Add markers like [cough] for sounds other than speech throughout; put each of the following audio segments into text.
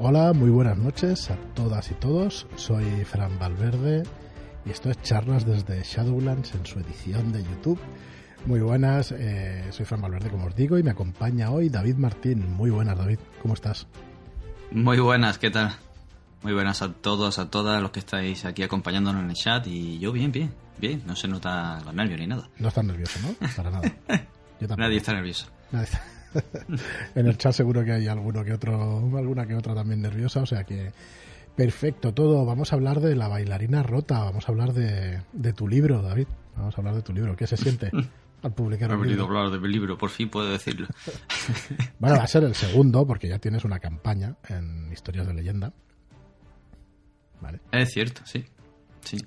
Hola, muy buenas noches a todas y todos. Soy Fran Valverde y esto es Charlas desde Shadowlands en su edición de YouTube. Muy buenas, eh, soy Fran Valverde, como os digo, y me acompaña hoy David Martín. Muy buenas, David, ¿cómo estás? Muy buenas, ¿qué tal? Muy buenas a todos, a todas los que estáis aquí acompañándonos en el chat y yo bien, bien, bien, no se nota los nervios ni nada. No estás nervioso, ¿no? Para nada. [laughs] Nadie está nervioso. En el chat seguro que hay alguno que otro, alguna que otra también nerviosa, o sea que perfecto todo. Vamos a hablar de la bailarina rota, vamos a hablar de, de tu libro, David. Vamos a hablar de tu libro. ¿Qué se siente [laughs] al publicar He venido a hablar de mi libro, por fin puedo decirlo. [laughs] bueno, va a ser el segundo porque ya tienes una campaña en Historias de Leyenda. Es cierto, sí. sí.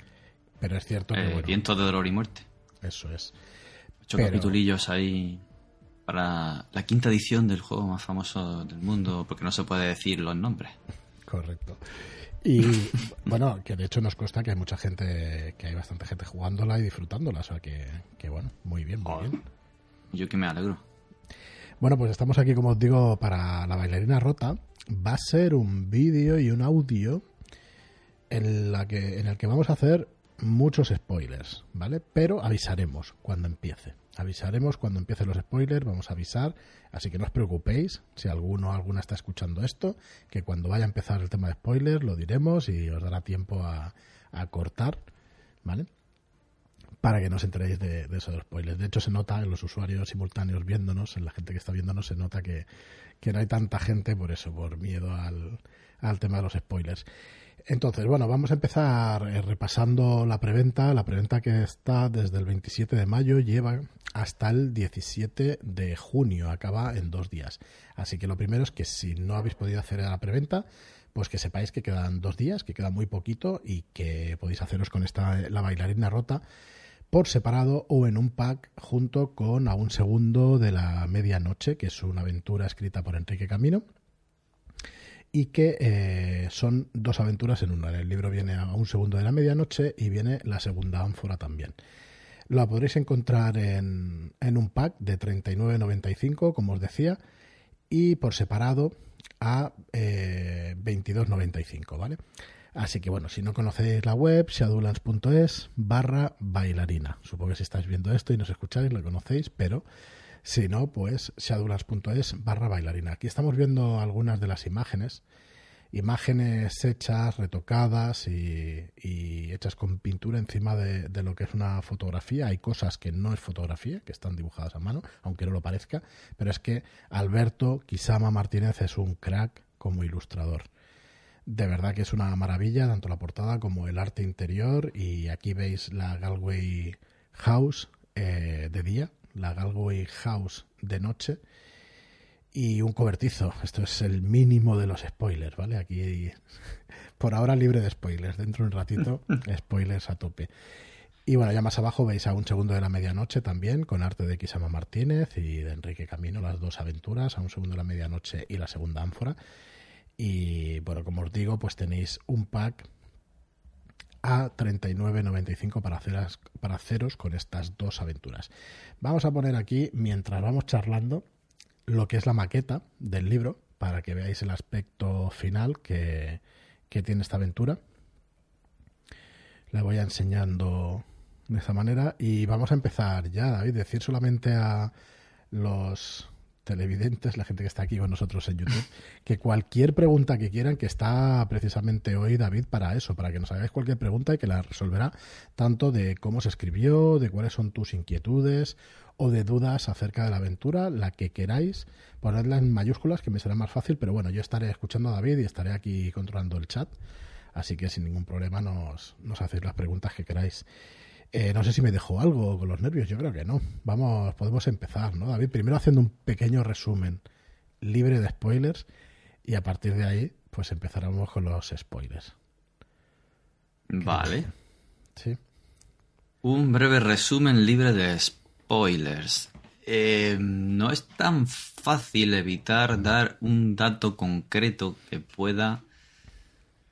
Pero es cierto que. Eh, Viento de dolor y muerte. Eso es. Ocho capitulillos ahí para la quinta edición del juego más famoso del mundo, porque no se puede decir los nombres. Correcto. Y [laughs] bueno, que de hecho nos consta que hay mucha gente, que hay bastante gente jugándola y disfrutándola, o sea que, que bueno, muy bien, muy bien. Yo que me alegro. Bueno, pues estamos aquí, como os digo, para la bailarina rota. Va a ser un vídeo y un audio en, la que, en el que vamos a hacer muchos spoilers, ¿vale? Pero avisaremos cuando empiece. Avisaremos cuando empiecen los spoilers, vamos a avisar, así que no os preocupéis si alguno o alguna está escuchando esto, que cuando vaya a empezar el tema de spoilers lo diremos y os dará tiempo a, cortar, ¿vale? Para que no os enteréis de, esos spoilers. De hecho, se nota en los usuarios simultáneos viéndonos, en la gente que está viéndonos, se nota que, que no hay tanta gente por eso, por miedo al, al tema de los spoilers. Entonces, bueno, vamos a empezar eh, repasando la preventa. La preventa que está desde el 27 de mayo lleva hasta el 17 de junio, acaba en dos días. Así que lo primero es que si no habéis podido hacer la preventa, pues que sepáis que quedan dos días, que queda muy poquito y que podéis haceros con esta la bailarina rota por separado o en un pack junto con a un segundo de la medianoche, que es una aventura escrita por Enrique Camino y que eh, son dos aventuras en una. El libro viene a un segundo de la medianoche y viene la segunda ánfora también. La podréis encontrar en, en un pack de 39.95, como os decía, y por separado a eh, 22.95, ¿vale? Así que bueno, si no conocéis la web, shadowlands.es barra bailarina. Supongo que si estáis viendo esto y nos escucháis lo conocéis, pero si no, pues seadulas.es barra bailarina. Aquí estamos viendo algunas de las imágenes. Imágenes hechas, retocadas y, hechas con pintura encima de, lo que es una fotografía. Hay cosas que no es fotografía, que están dibujadas a mano, aunque no lo parezca. Pero es que Alberto Kisama Martínez es un crack como ilustrador. De verdad que es una maravilla, tanto la portada como el arte interior. Y aquí veis la Galway House eh, de día, la Galway House de noche y un cobertizo. Esto es el mínimo de los spoilers, ¿vale? Aquí [laughs] por ahora libre de spoilers. Dentro de un ratito, [laughs] spoilers a tope. Y bueno, ya más abajo veis a un segundo de la medianoche también, con arte de Kisama Martínez y de Enrique Camino, las dos aventuras, a un segundo de la medianoche y la segunda ánfora. Y bueno, como os digo, pues tenéis un pack a 39.95 para, para haceros con estas dos aventuras. Vamos a poner aquí, mientras vamos charlando, lo que es la maqueta del libro, para que veáis el aspecto final que, que tiene esta aventura. La voy enseñando de esta manera y vamos a empezar ya, David, decir solamente a los televidentes, la gente que está aquí con nosotros en YouTube, [laughs] que cualquier pregunta que quieran, que está precisamente hoy David para eso, para que nos hagáis cualquier pregunta y que la resolverá tanto de cómo se escribió, de cuáles son tus inquietudes o de dudas acerca de la aventura, la que queráis, ponedla en mayúsculas, que me será más fácil, pero bueno, yo estaré escuchando a David y estaré aquí controlando el chat, así que sin ningún problema nos, nos hacéis las preguntas que queráis. Eh, no sé si me dejó algo con los nervios, yo creo que no. Vamos, podemos empezar, ¿no, David? Primero haciendo un pequeño resumen libre de spoilers y a partir de ahí, pues empezaremos con los spoilers. Vale. Sí. Un breve resumen libre de spoilers. Eh, no es tan fácil evitar dar un dato concreto que pueda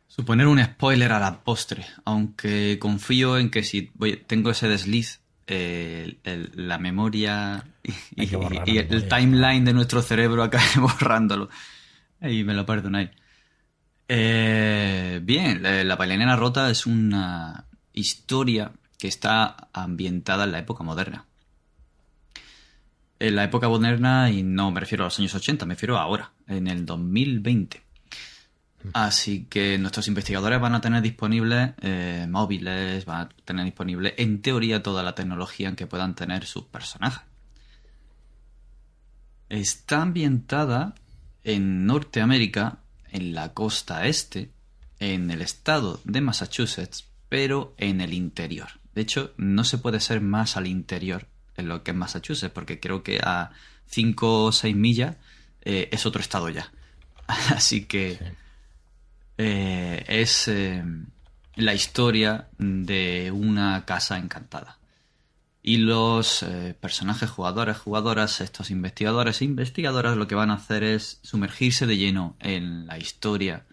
Suponer un spoiler a la postre, aunque confío en que si voy, tengo ese desliz, eh, la memoria y, el timeline de nuestro cerebro acabe [laughs] borrándolo. Y me lo perdonáis. Eh, bien, la, la bailarina rota es una historia que está ambientada en la época moderna. En la época moderna, y no me refiero a los años 80, me refiero a ahora, en el 2020. Así que nuestros investigadores van a tener disponibles eh, móviles, van a tener disponible en teoría toda la tecnología en que puedan tener sus personajes. Está ambientada en Norteamérica, en la costa este, en el estado de Massachusetts, pero en el interior. De hecho, no se puede ser más al interior en lo que es Massachusetts, porque creo que a 5 o 6 millas eh, es otro estado ya. [laughs] Así que. Eh, es eh, la historia de una casa encantada. Y los eh, personajes jugadores, jugadoras, estos investigadores e investigadoras lo que van a hacer es sumergirse de lleno en la historia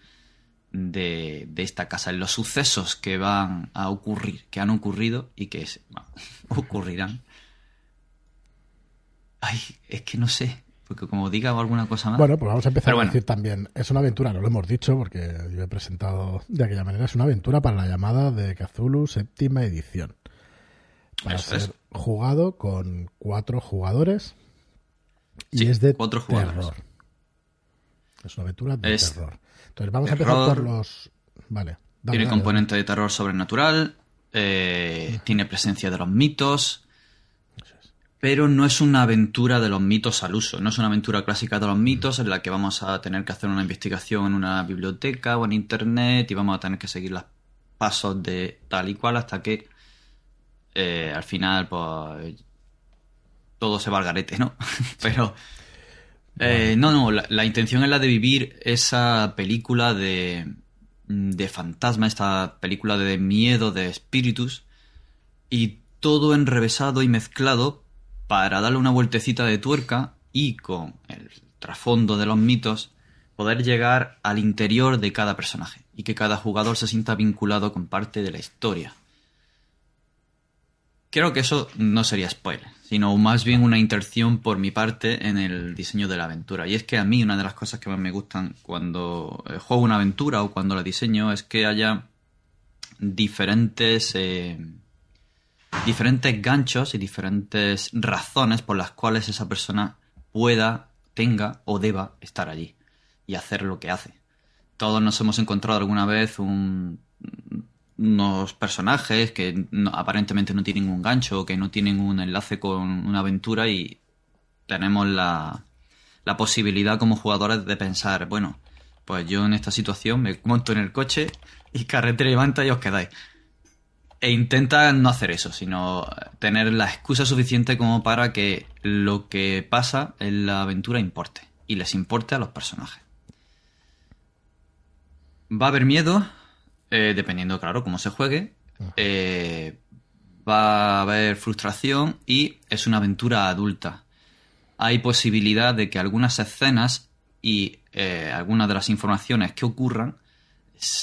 de, de esta casa, en los sucesos que van a ocurrir, que han ocurrido y que [laughs] ocurrirán. Ay, es que no sé, porque como diga alguna cosa más... Bueno, pues vamos a empezar Pero a bueno. decir también, es una aventura, no lo hemos dicho porque yo he presentado de aquella manera, es una aventura para la llamada de Cthulhu séptima edición. Para Eso ser es. jugado con cuatro jugadores y Sí, es de cuatro terror. Es una aventura de Es terror. Entonces vamos a empezar por los... Vale. tiene dale, componente de terror sobrenatural, eh, tiene presencia de los mitos, pero no es una aventura de los mitos al uso, no es una aventura clásica de los mitos en la que vamos a tener que hacer una investigación en una biblioteca o en internet y vamos a tener que seguir los pasos de tal y cual hasta que eh, al final pues todo se va al garete, ¿no? [laughs] pero eh, no, no, la, la intención es la de vivir esa película de, de fantasma, esta película de miedo, de espíritus, y todo enrevesado y mezclado para darle una vueltecita de tuerca y con el trasfondo de los mitos poder llegar al interior de cada personaje y que cada jugador se sienta vinculado con parte de la historia. Creo que eso no sería spoiler, sino más bien una intención por mi parte en el diseño de la aventura. Y es que a mí una de las cosas que más me gustan cuando eh, juego una aventura o cuando la diseño es que haya diferentes eh, diferentes ganchos y diferentes razones por las cuales esa persona pueda, tenga o deba estar allí y hacer lo que hace. Todos nos hemos encontrado alguna vez un- unos personajes que aparentemente no tienen un gancho o que no tienen un enlace con una aventura y tenemos la, la posibilidad como jugadores de pensar, bueno, pues yo en esta situación me monto en el coche y carretera levanta y os quedáis. E intenta no hacer eso, sino tener la excusa suficiente como para que lo que pasa en la aventura importe. Y les importe a los personajes. Va a haber miedo, eh, dependiendo, claro, cómo se juegue. Eh, va a haber frustración y es una aventura adulta. Hay posibilidad de que algunas escenas y eh, algunas de las informaciones que ocurran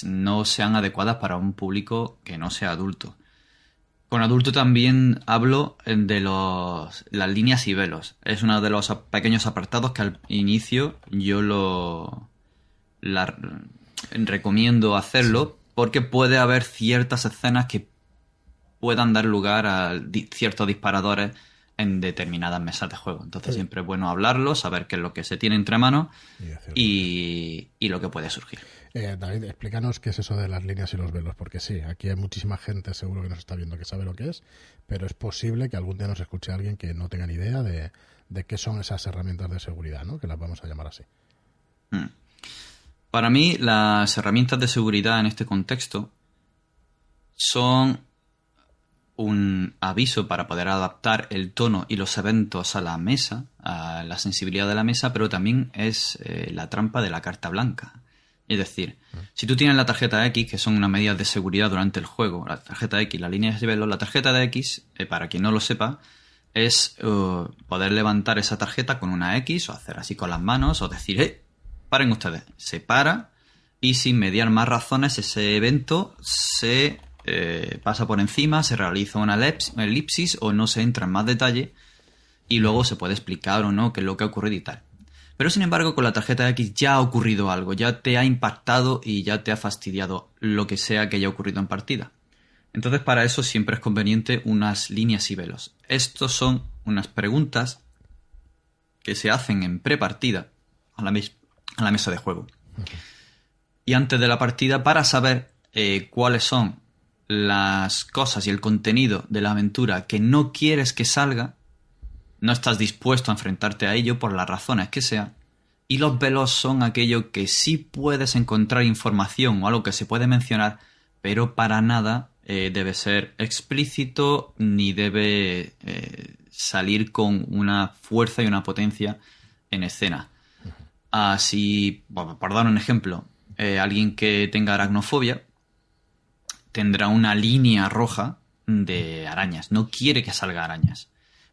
no sean adecuadas para un público que no sea adulto. Con adulto también hablo eh, de los, las líneas y velos. Es uno de los pequeños apartados que al inicio yo lo la- recomiendo hacerlo porque puede haber ciertas escenas que puedan dar lugar a ciertos disparadores en determinadas mesas de juego. Entonces Sí. siempre es bueno hablarlo, saber qué es lo que se tiene entre manos Y y, y lo que puede surgir. Eh, David, explícanos qué es eso de las líneas y los velos, porque sí, aquí hay muchísima gente seguro que nos está viendo que sabe lo que es, pero es posible que algún día nos escuche alguien que no tenga ni idea de, de qué son esas herramientas de seguridad, ¿no? Que las vamos a llamar así. Mm. Para mí, las herramientas de seguridad en este contexto son un aviso para poder adaptar el tono y los eventos a la mesa, a la sensibilidad de la mesa, pero también es eh, la trampa de la carta blanca. Es decir, si tú tienes la tarjeta X, que son unas medidas de seguridad durante el juego, la tarjeta X, la línea de velo, la tarjeta de X, eh, para quien no lo sepa, es eh, poder levantar esa tarjeta con una X o hacer así con las manos o decir, ¡eh! Paren ustedes. Se para y sin mediar más razones ese evento se eh, pasa por encima, se realiza una elipsis o no se entra en más detalle y luego se puede explicar o no qué es lo que ha ocurrido y tal. Pero sin embargo, con la tarjeta X ya ha ocurrido algo, ya te ha impactado y ya te ha fastidiado lo que sea que haya ocurrido en partida. Entonces, para eso siempre es conveniente unas líneas y velos. Estos son unas preguntas que se hacen en prepartida a la, a la mesa de juego. Y antes de la partida para saber eh, cuáles son las cosas y el contenido de la aventura que no quieres que salga, no estás dispuesto a enfrentarte a ello por las razones que sean, y los velos son aquello que sí puedes encontrar información o algo que se puede mencionar, pero para nada eh, debe ser explícito ni debe eh, salir con una fuerza y una potencia en escena. Así, por dar un ejemplo, eh, alguien que tenga aracnofobia tendrá una línea roja de arañas. No quiere que salga arañas.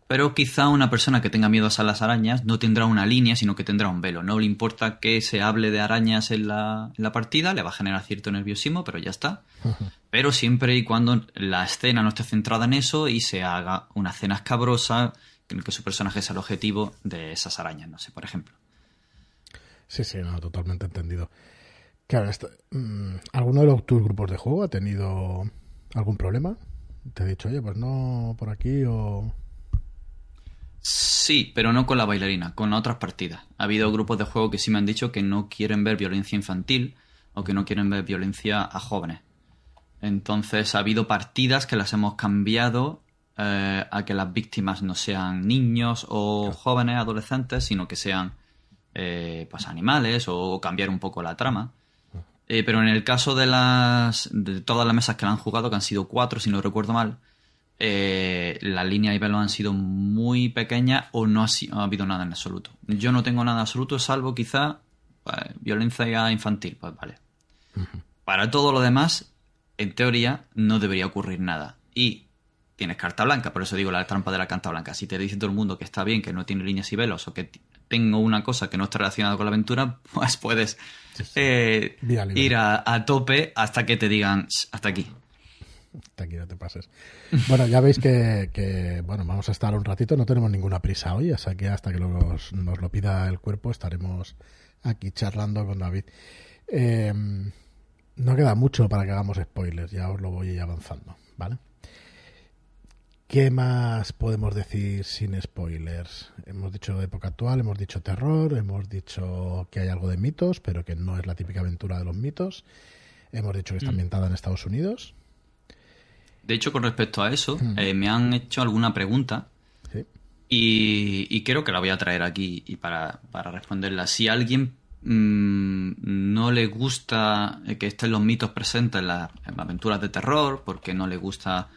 Pero quizá una persona que tenga miedo a las arañas no tendrá una línea, sino que tendrá un velo. No le importa que se hable de arañas en la, en la partida, le va a generar cierto nerviosismo, pero ya está. [laughs] Pero siempre y cuando la escena no esté centrada en eso y se haga una escena escabrosa en la que su personaje sea el objetivo de esas arañas, no sé, por ejemplo. Sí, sí, no, totalmente entendido. Claro, mm, ¿alguno de los, tus grupos de juego ha tenido algún problema? ¿Te he dicho, oye, pues no por aquí o...? Sí, pero no con la bailarina, con otras partidas. Ha habido grupos de juego que sí me han dicho que no quieren ver violencia infantil o que no quieren ver violencia a jóvenes. Entonces ha habido partidas que las hemos cambiado eh, a que las víctimas no sean niños o jóvenes, adolescentes, sino que sean eh, pues animales o cambiar un poco la trama. Eh, pero en el caso de las de todas las mesas que la han jugado, que han sido cuatro, si no recuerdo mal, eh, las líneas y velo han sido muy pequeñas o no ha, habido nada en absoluto. Yo no tengo nada absoluto, salvo quizá pues, violencia infantil, pues vale. Para todo lo demás, en teoría, no debería ocurrir nada. Y tienes carta blanca, por eso digo la trampa de la carta blanca. Si te dice todo el mundo que está bien, que no tiene líneas y velos, o que tengo una cosa que no está relacionada con la aventura, [laughs] pues puedes eh, ir a, tope hasta que te digan hasta aquí. Hasta aquí no te pases. [laughs] Bueno, ya veis que, bueno, vamos a estar un ratito, no tenemos ninguna prisa hoy, así que hasta que nos lo pida el cuerpo estaremos aquí charlando con David. Eh, no queda mucho para que hagamos spoilers, ya os lo voy avanzando, ¿vale? ¿Qué más podemos decir sin spoilers? Hemos dicho época actual, hemos dicho terror, hemos dicho que hay algo de mitos, pero que no es la típica aventura de los mitos. Hemos dicho que está mm. ambientada en Estados Unidos. De hecho, con respecto a eso, mm. eh, me han hecho alguna pregunta y, creo que la voy a traer aquí y para, responderla. Si a alguien mm, no le gusta que estén los mitos presentes en, las aventuras de terror, porque no le gusta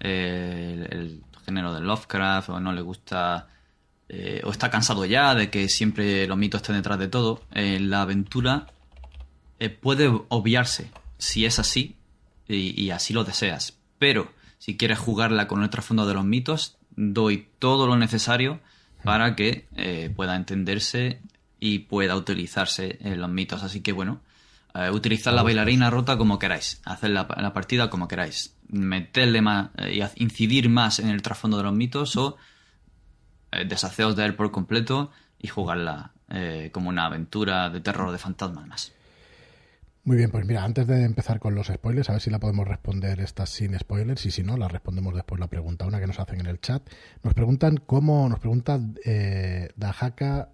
el, género de Lovecraft o no le gusta eh, o está cansado ya de que siempre los mitos estén detrás de todo, eh, la aventura eh, puede obviarse si es así y, así lo deseas. Pero si quieres jugarla con el trasfondo de los mitos, doy todo lo necesario para que pueda entenderse y pueda utilizarse en los mitos. Así que bueno, utilizar la bailarina rota como queráis, hacer la partida como queráis. Meterle más eh, y incidir más en el trasfondo de los mitos o eh, deshaceos de él por completo y jugarla eh, como una aventura de terror de fantasmas Muy bien, pues mira, antes de empezar con los spoilers, a ver si la podemos responder esta sin spoilers y si no, la respondemos después la pregunta, una que nos hacen en el chat. Nos preguntan cómo, nos pregunta eh, Dajaka,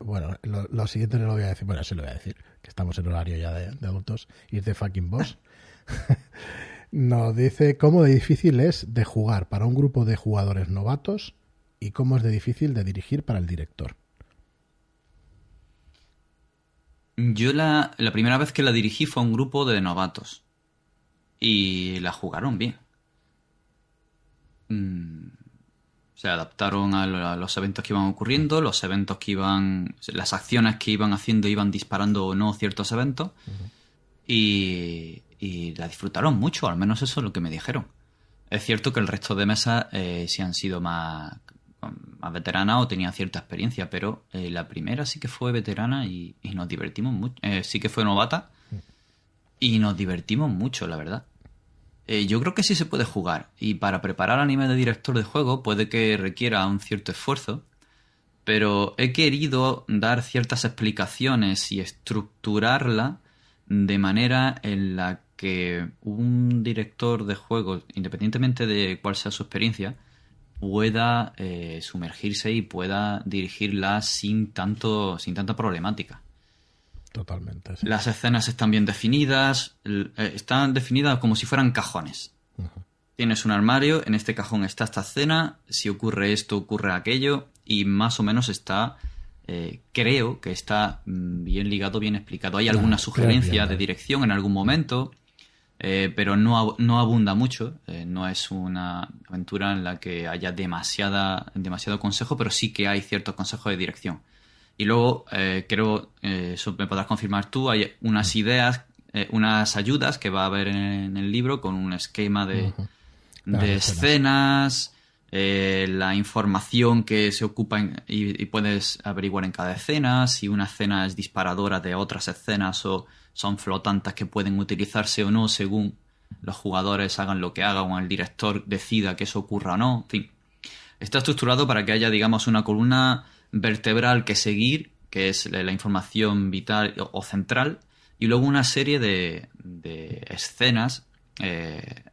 bueno, lo, siguiente no lo voy a decir, bueno, sí lo voy a decir, que estamos en horario ya de, de adultos, ir de fucking boss. [laughs] Nos dice cómo de difícil es de jugar para un grupo de jugadores novatos y cómo es de difícil de dirigir para el director. Yo la, primera vez que la dirigí fue a un grupo de novatos y la jugaron bien. Mm, se adaptaron a, los eventos que iban ocurriendo, los eventos que iban, las acciones que iban haciendo iban disparando o no ciertos eventos. Y, y la disfrutaron mucho, al menos eso es lo que me dijeron. Es cierto que el resto de mesas eh, sí han sido más, más veteranas o tenían cierta experiencia, pero eh, la primera sí que fue veterana y, nos divertimos mucho. Eh, sí que fue novata y nos divertimos mucho, la verdad. Yo creo que sí se puede jugar y para preparar a nivel de director de juego puede que requiera un cierto esfuerzo, pero he querido dar ciertas explicaciones y estructurarla de manera en la que un director de juegos, independientemente de cuál sea su experiencia, pueda eh, sumergirse y pueda dirigirla sin tanto sin tanta problemática. Totalmente. Las escenas están bien definidas, eh, están definidas como si fueran cajones. Tienes un armario, en este cajón está esta escena, si ocurre esto, ocurre aquello, y más o menos está, eh, creo que está mm, bien ligado, bien explicado. Hay alguna sugerencia de dirección en algún momento, eh, pero no, no, abunda mucho. no es una aventura en la que haya demasiada, demasiado consejo, pero sí que hay ciertos consejos de dirección. Y luego, eh, creo, eh, eso me podrás confirmar tú, hay unas ideas, eh, unas ayudas que va a haber en, el libro con un esquema de, escenas, la información que se ocupa y, puedes averiguar en cada escena, si una escena es disparadora de otras escenas o son flotantes que pueden utilizarse o no según los jugadores hagan lo que hagan o el director decida que eso ocurra o no. En fin, está estructurado para que haya, digamos, una columna vertebral que seguir, que es la información vital o central, y luego una serie de, escenas, eh,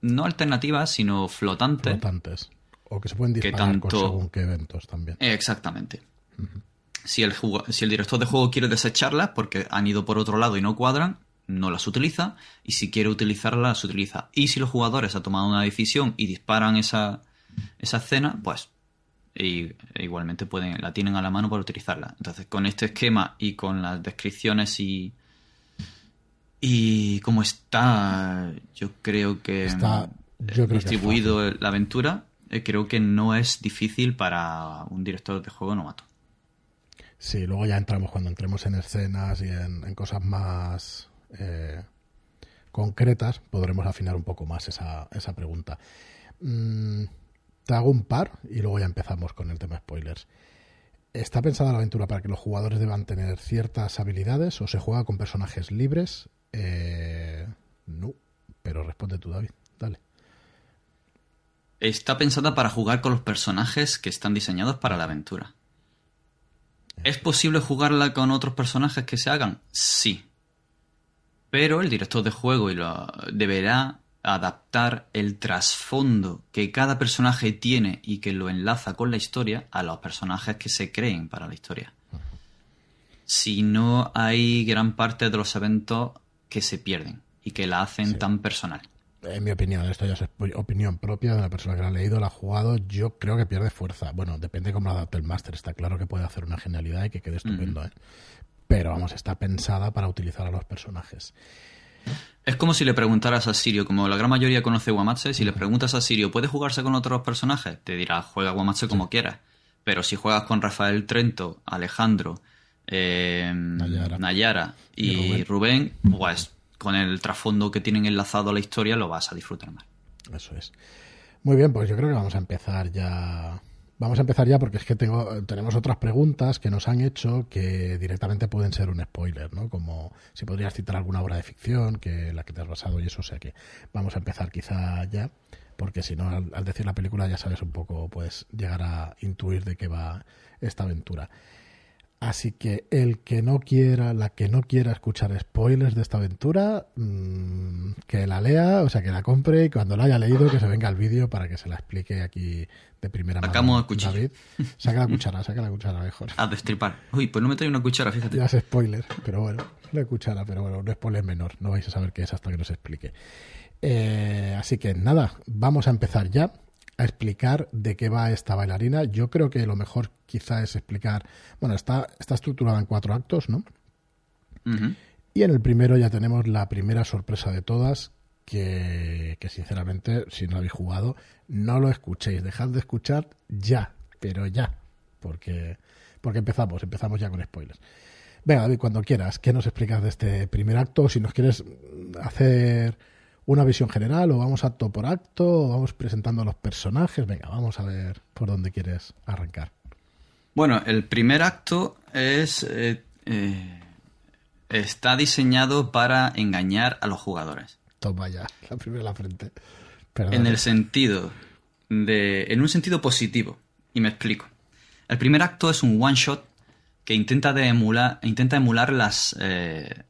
no alternativas, sino flotantes. Flotantes. O que se pueden disparar según qué eventos también. exactamente. si, el si el director de juego quiere desecharlas porque han ido por otro lado y no cuadran, no las utiliza. Y si quiere utilizarlas, las utiliza. Y si los jugadores han tomado una decisión y disparan esa, esa escena, pues y e igualmente pueden, la tienen a la mano para utilizarla. Entonces, con este esquema y con las descripciones y y cómo está, yo creo que está distribuido la aventura, eh, creo que no es difícil para un director de juego novato. Sí, luego ya entramos cuando entremos en escenas y en, cosas más eh, concretas, podremos afinar un poco más esa, esa pregunta. Mm, te hago un par y luego ya empezamos con el tema spoilers. ¿Está pensada la aventura para que los jugadores deban tener ciertas habilidades o se juega con personajes libres? Eh, no, pero responde tú, David. Dale. Está pensada para jugar con los personajes que están diseñados para la aventura. ¿Es posible jugarla con otros personajes que se hagan? Sí. Pero el director de juego y lo deberá adaptar el trasfondo que cada personaje tiene y que lo enlaza con la historia a los personajes que se creen para la historia. Si no hay gran parte de los eventos que se pierden y que la hacen tan personal. En mi opinión, esto ya es opinión propia de la persona que la ha leído, la ha jugado, yo creo que pierde fuerza. Bueno, depende de cómo lo adapte el máster. Está claro que puede hacer una genialidad y que quede estupendo, ¿eh? Pero vamos, está pensada para utilizar a los personajes. Es como si le preguntaras a Sirio, como la gran mayoría conoce Guamatse, si le preguntas a Sirio, ¿puede jugarse con otros personajes? Te dirá, juega Guamatse como quieras. Pero si juegas con Rafael Trento, Alejandro, eh, Nayara. y, Rubén. pues con el trasfondo que tienen enlazado a la historia lo vas a disfrutar más. Eso es. Muy bien, pues yo creo que vamos a empezar ya Vamos a empezar ya porque es que tengo, tenemos otras preguntas que nos han hecho que directamente pueden ser un spoiler, ¿no? Como si podrías citar alguna obra de ficción que la que te has basado y eso, o sea que vamos a empezar quizá ya, porque si no, al, al decir la película ya sabes un poco, puedes llegar a intuir de qué va esta aventura. Así que el que no quiera, la que no quiera escuchar spoilers de esta aventura, mm, que la lea, o sea, que la compre y cuando la haya leído que se venga al vídeo para que se la explique aquí de primera mano. David, saca la cuchara, saca la cuchara mejor. A destripar. Uy, pues no me trae una cuchara, fíjate. Ya es spoiler, pero bueno, la cuchara, pero bueno, no spoiler menor, no vais a saber qué es hasta que nos explique. Eh, así que nada, vamos a empezar ya a explicar de qué va esta bailarina. Yo creo que lo mejor quizá es explicar, bueno, está, está estructurada en cuatro actos, ¿no? Y en el primero ya tenemos la primera sorpresa de todas, que, que, sinceramente, si no habéis jugado, no lo escuchéis. Dejad de escuchar ya, pero ya, porque, porque empezamos, empezamos ya con spoilers. Venga, David, cuando quieras, ¿qué nos explicas de este primer acto? Si nos quieres hacer una visión general o vamos acto por acto o vamos presentando a los personajes. Venga, vamos a ver por dónde quieres arrancar. Bueno, el primer acto es eh, eh, está diseñado para engañar a los jugadores. Toma ya, la primera la frente. En el sentido de, en un sentido positivo y me explico. El primer acto es un one shot que intenta, de emular, intenta emular las, eh,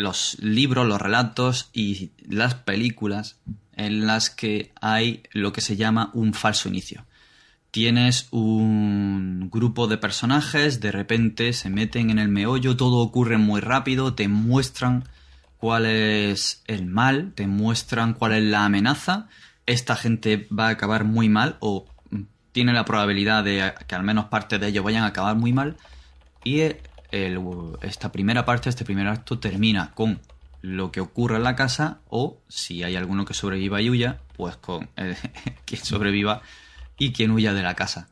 los libros, los relatos y las películas en las que hay lo que se llama un falso inicio. Tienes un grupo de personajes, de repente se meten en el meollo, todo ocurre muy rápido, te muestran cuál es el mal, te muestran cuál es la amenaza, esta gente va a acabar muy mal o tiene la probabilidad de que al menos parte de ellos vayan a acabar muy mal y esta primera parte, este primer acto termina con lo que ocurre en la casa o si hay alguno que sobreviva y huya, pues con [laughs] quien sobreviva y quien huya de la casa.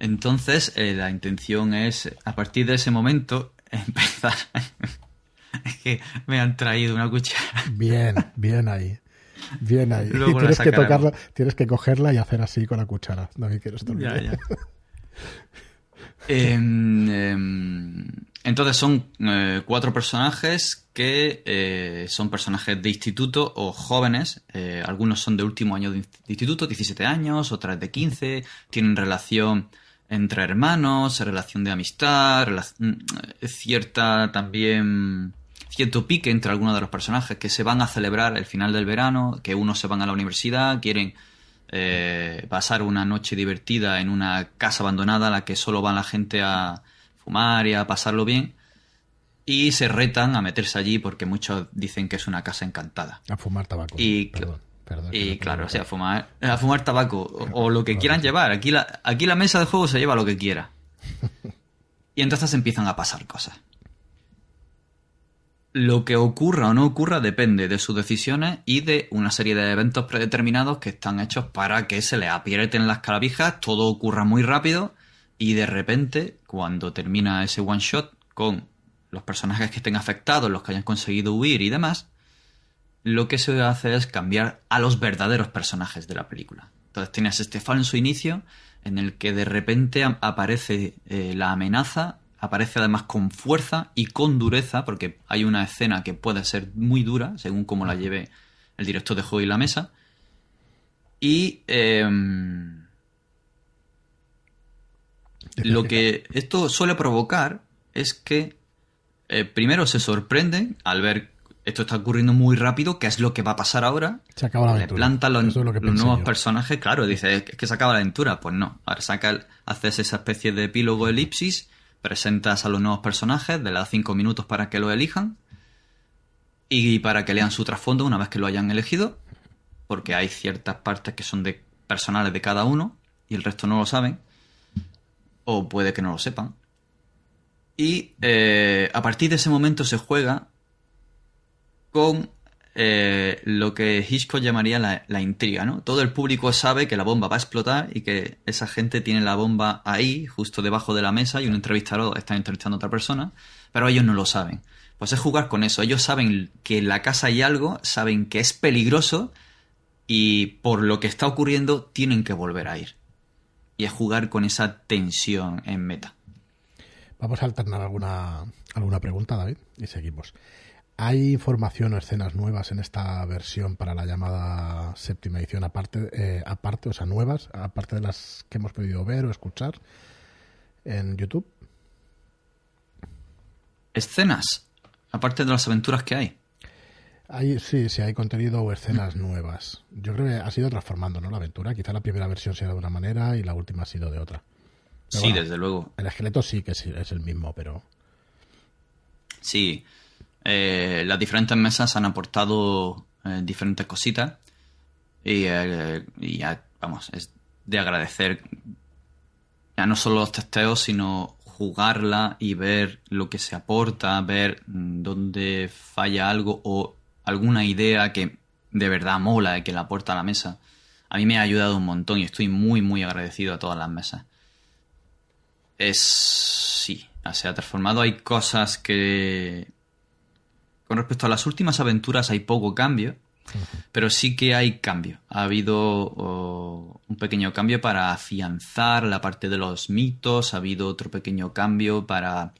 Entonces eh, la intención es a partir de ese momento [laughs] empezar es que me han traído una cuchara. Bien, bien ahí. Bien ahí. tienes que tocarla, tienes que cogerla y hacer así con la cuchara. No me quiero estar ya, ya. [laughs] Em, em, entonces son eh, cuatro personajes que eh, son personajes de instituto o jóvenes. Eh, algunos son de último año de instituto, 17 años, otras de 15. Tienen relación entre hermanos, relación de amistad, mm, cierta también cierto pique entre algunos de los personajes que se van a celebrar el final del verano, que unos se van a la universidad, quieren eh, pasar una noche divertida en una casa abandonada a la que solo va la gente a fumar y a pasarlo bien. Y se retan a meterse allí porque muchos dicen que es una casa encantada. A fumar tabaco. Y, y claro, o sea, a fumar, a fumar tabaco o, lo que quieran llevar. Aquí la, aquí la mesa de juego se lleva lo que quiera. [laughs] y entonces empiezan a pasar cosas. Lo que ocurra o no ocurra depende de sus decisiones y de una serie de eventos predeterminados que están hechos para que se le aprieten las calavijas, todo ocurra muy rápido y de repente, cuando termina ese one shot con los personajes que estén afectados, los que hayan conseguido huir y demás, lo que se hace es cambiar a los verdaderos personajes de la película. Entonces tienes este falso inicio en el que de repente aparece eh, la amenaza aparece además con fuerza y con dureza, porque hay una escena que puede ser muy dura, según cómo la lleve el director de juego y la mesa. Y em, lo que esto suele provocar es que eh, primero se sorprenden al ver esto está ocurriendo muy rápido, ¿qué es lo que va a pasar ahora? Se acaba la aventura. Le plantan los, nuevos personajes, claro, dice, es que se acaba la aventura. Pues no, ahora saca, haces esa especie de epílogo elipsis presentas a los nuevos personajes, le das 5 minutos para que lo elijan y para que lean su trasfondo una vez que lo hayan elegido, porque hay ciertas partes que son de personales de cada uno y el resto no lo saben, o puede que no lo sepan. Y eh, a partir de ese momento se juega con eh, lo que Hitchcock llamaría la, intriga, ¿no? Todo el público sabe que la bomba va a explotar y que esa gente tiene la bomba ahí, justo debajo de la mesa, y un entrevistador está entrevistando a otra persona, pero ellos no lo saben. Pues es jugar con eso. Ellos saben que en la casa hay algo, saben que es peligroso y por lo que está ocurriendo tienen que volver a ir. Y es jugar con esa tensión en meta. Vamos a alternar alguna, alguna pregunta, David, y seguimos. ¿Hay información o escenas nuevas en esta versión para la llamada séptima edición, aparte, eh, aparte, o sea, nuevas, aparte de las que hemos podido ver o escuchar en YouTube? ¿Escenas? Aparte de las aventuras que hay. hay sí, sí, hay contenido o escenas nuevas. Yo creo que ha sido transformando, ¿no? La aventura. Quizá la primera versión sea de una manera y la última ha sido de otra. sí, desde luego. El esqueleto sí que es, es el mismo, pero. Sí. Eh, las diferentes mesas han aportado eh, diferentes cositas y, eh, ya, vamos, es de agradecer ya no solo los testeos, sino jugarla y ver lo que se aporta, ver mm, dónde falla algo o alguna idea que de verdad mola y que la aporta a la mesa. A mí me ha ayudado un montón y estoy muy, muy agradecido a todas las mesas. Es. Sí, se ha transformado. Hay cosas que con respecto a las últimas aventuras hay poco cambio, pero sí que hay cambio. Ha habido un pequeño cambio para afianzar la parte de los mitos, ha habido otro pequeño cambio para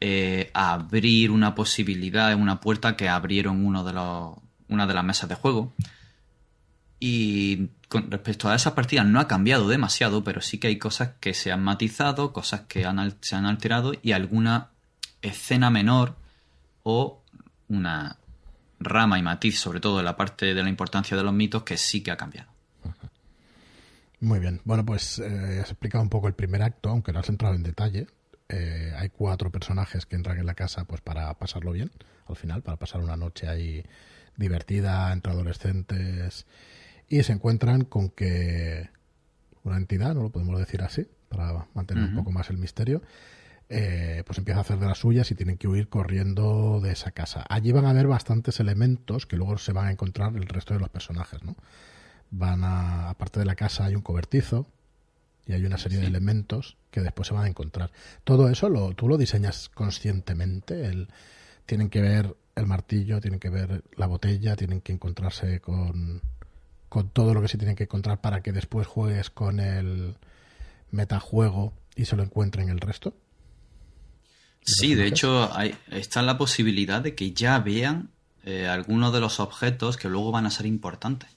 eh, abrir una posibilidad, una puerta que abrieron uno de los, una de las mesas de juego. Y con respecto a esas partidas no ha cambiado demasiado, pero sí que hay cosas que se han matizado, cosas que han, se han alterado y alguna escena menor o una rama y matiz, sobre todo en la parte de la importancia de los mitos, que sí que ha cambiado. Muy bien. Bueno, pues eh, has explicado un poco el primer acto, aunque no has entrado en detalle. Eh, hay cuatro personajes que entran en la casa pues para pasarlo bien, al final, para pasar una noche ahí divertida entre adolescentes y se encuentran con que una entidad, no lo podemos decir así, para mantener un poco más el misterio, eh, pues empieza a hacer de las suyas y tienen que huir corriendo de esa casa. Allí van a haber bastantes elementos que luego se van a encontrar el resto de los personajes, ¿no? Van a, aparte de la casa hay un cobertizo y hay una serie de elementos que después se van a encontrar. Todo eso lo, tú lo diseñas conscientemente, el, tienen que ver el martillo, tienen que ver la botella, tienen que encontrarse con, con todo lo que se tienen que encontrar para que después juegues con el metajuego y se lo encuentren el resto. Sí, de hecho hay, está la posibilidad de que ya vean eh, algunos de los objetos que luego van a ser importantes.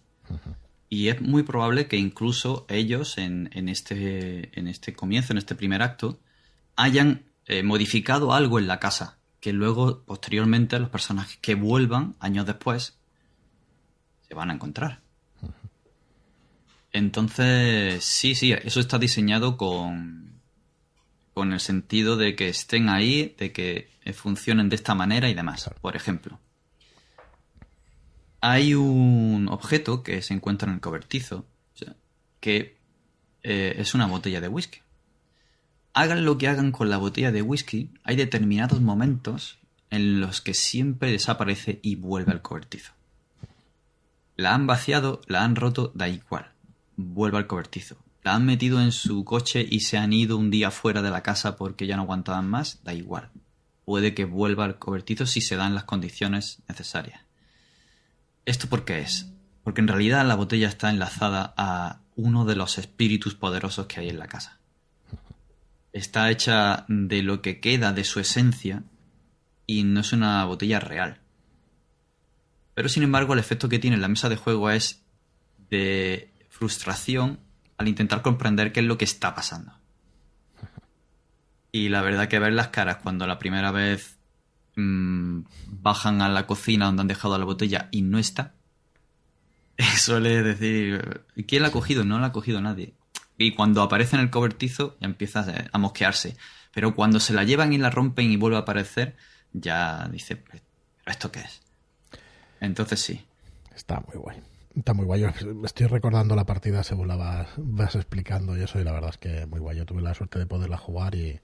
Y es muy probable que incluso ellos en, en, este, en este comienzo, en este primer acto, hayan eh, modificado algo en la casa, que luego, posteriormente, los personajes que vuelvan años después se van a encontrar. Entonces, sí, sí, eso está diseñado con, con el sentido de que estén ahí, de que funcionen de esta manera y demás. Por ejemplo, hay un objeto que se encuentra en el cobertizo, que eh, es una botella de whisky. Hagan lo que hagan con la botella de whisky, hay determinados momentos en los que siempre desaparece y vuelve al cobertizo. La han vaciado, la han roto, da igual. Vuelve al cobertizo. La han metido en su coche y se han ido un día fuera de la casa porque ya no aguantaban más, da igual. Puede que vuelva al cobertizo si se dan las condiciones necesarias. ¿Esto por qué es? Porque en realidad la botella está enlazada a uno de los espíritus poderosos que hay en la casa. Está hecha de lo que queda de su esencia y no es una botella real. Pero sin embargo el efecto que tiene en la mesa de juego es de frustración al intentar comprender qué es lo que está pasando. Y la verdad que ver las caras cuando la primera vez Mm, bajan a la cocina donde han dejado la botella y no está, [laughs] suele decir, ¿quién la ha cogido? No la ha cogido nadie. Y cuando aparece en el cobertizo ya empieza a mosquearse. Pero cuando se la llevan y la rompen y vuelve a aparecer, ya dice, ¿pero esto qué es? Entonces sí. Está muy guay. Está muy guay. Estoy recordando la partida según la vas, vas, explicando y eso, y la verdad es que muy guay. Yo tuve la suerte de poderla jugar y,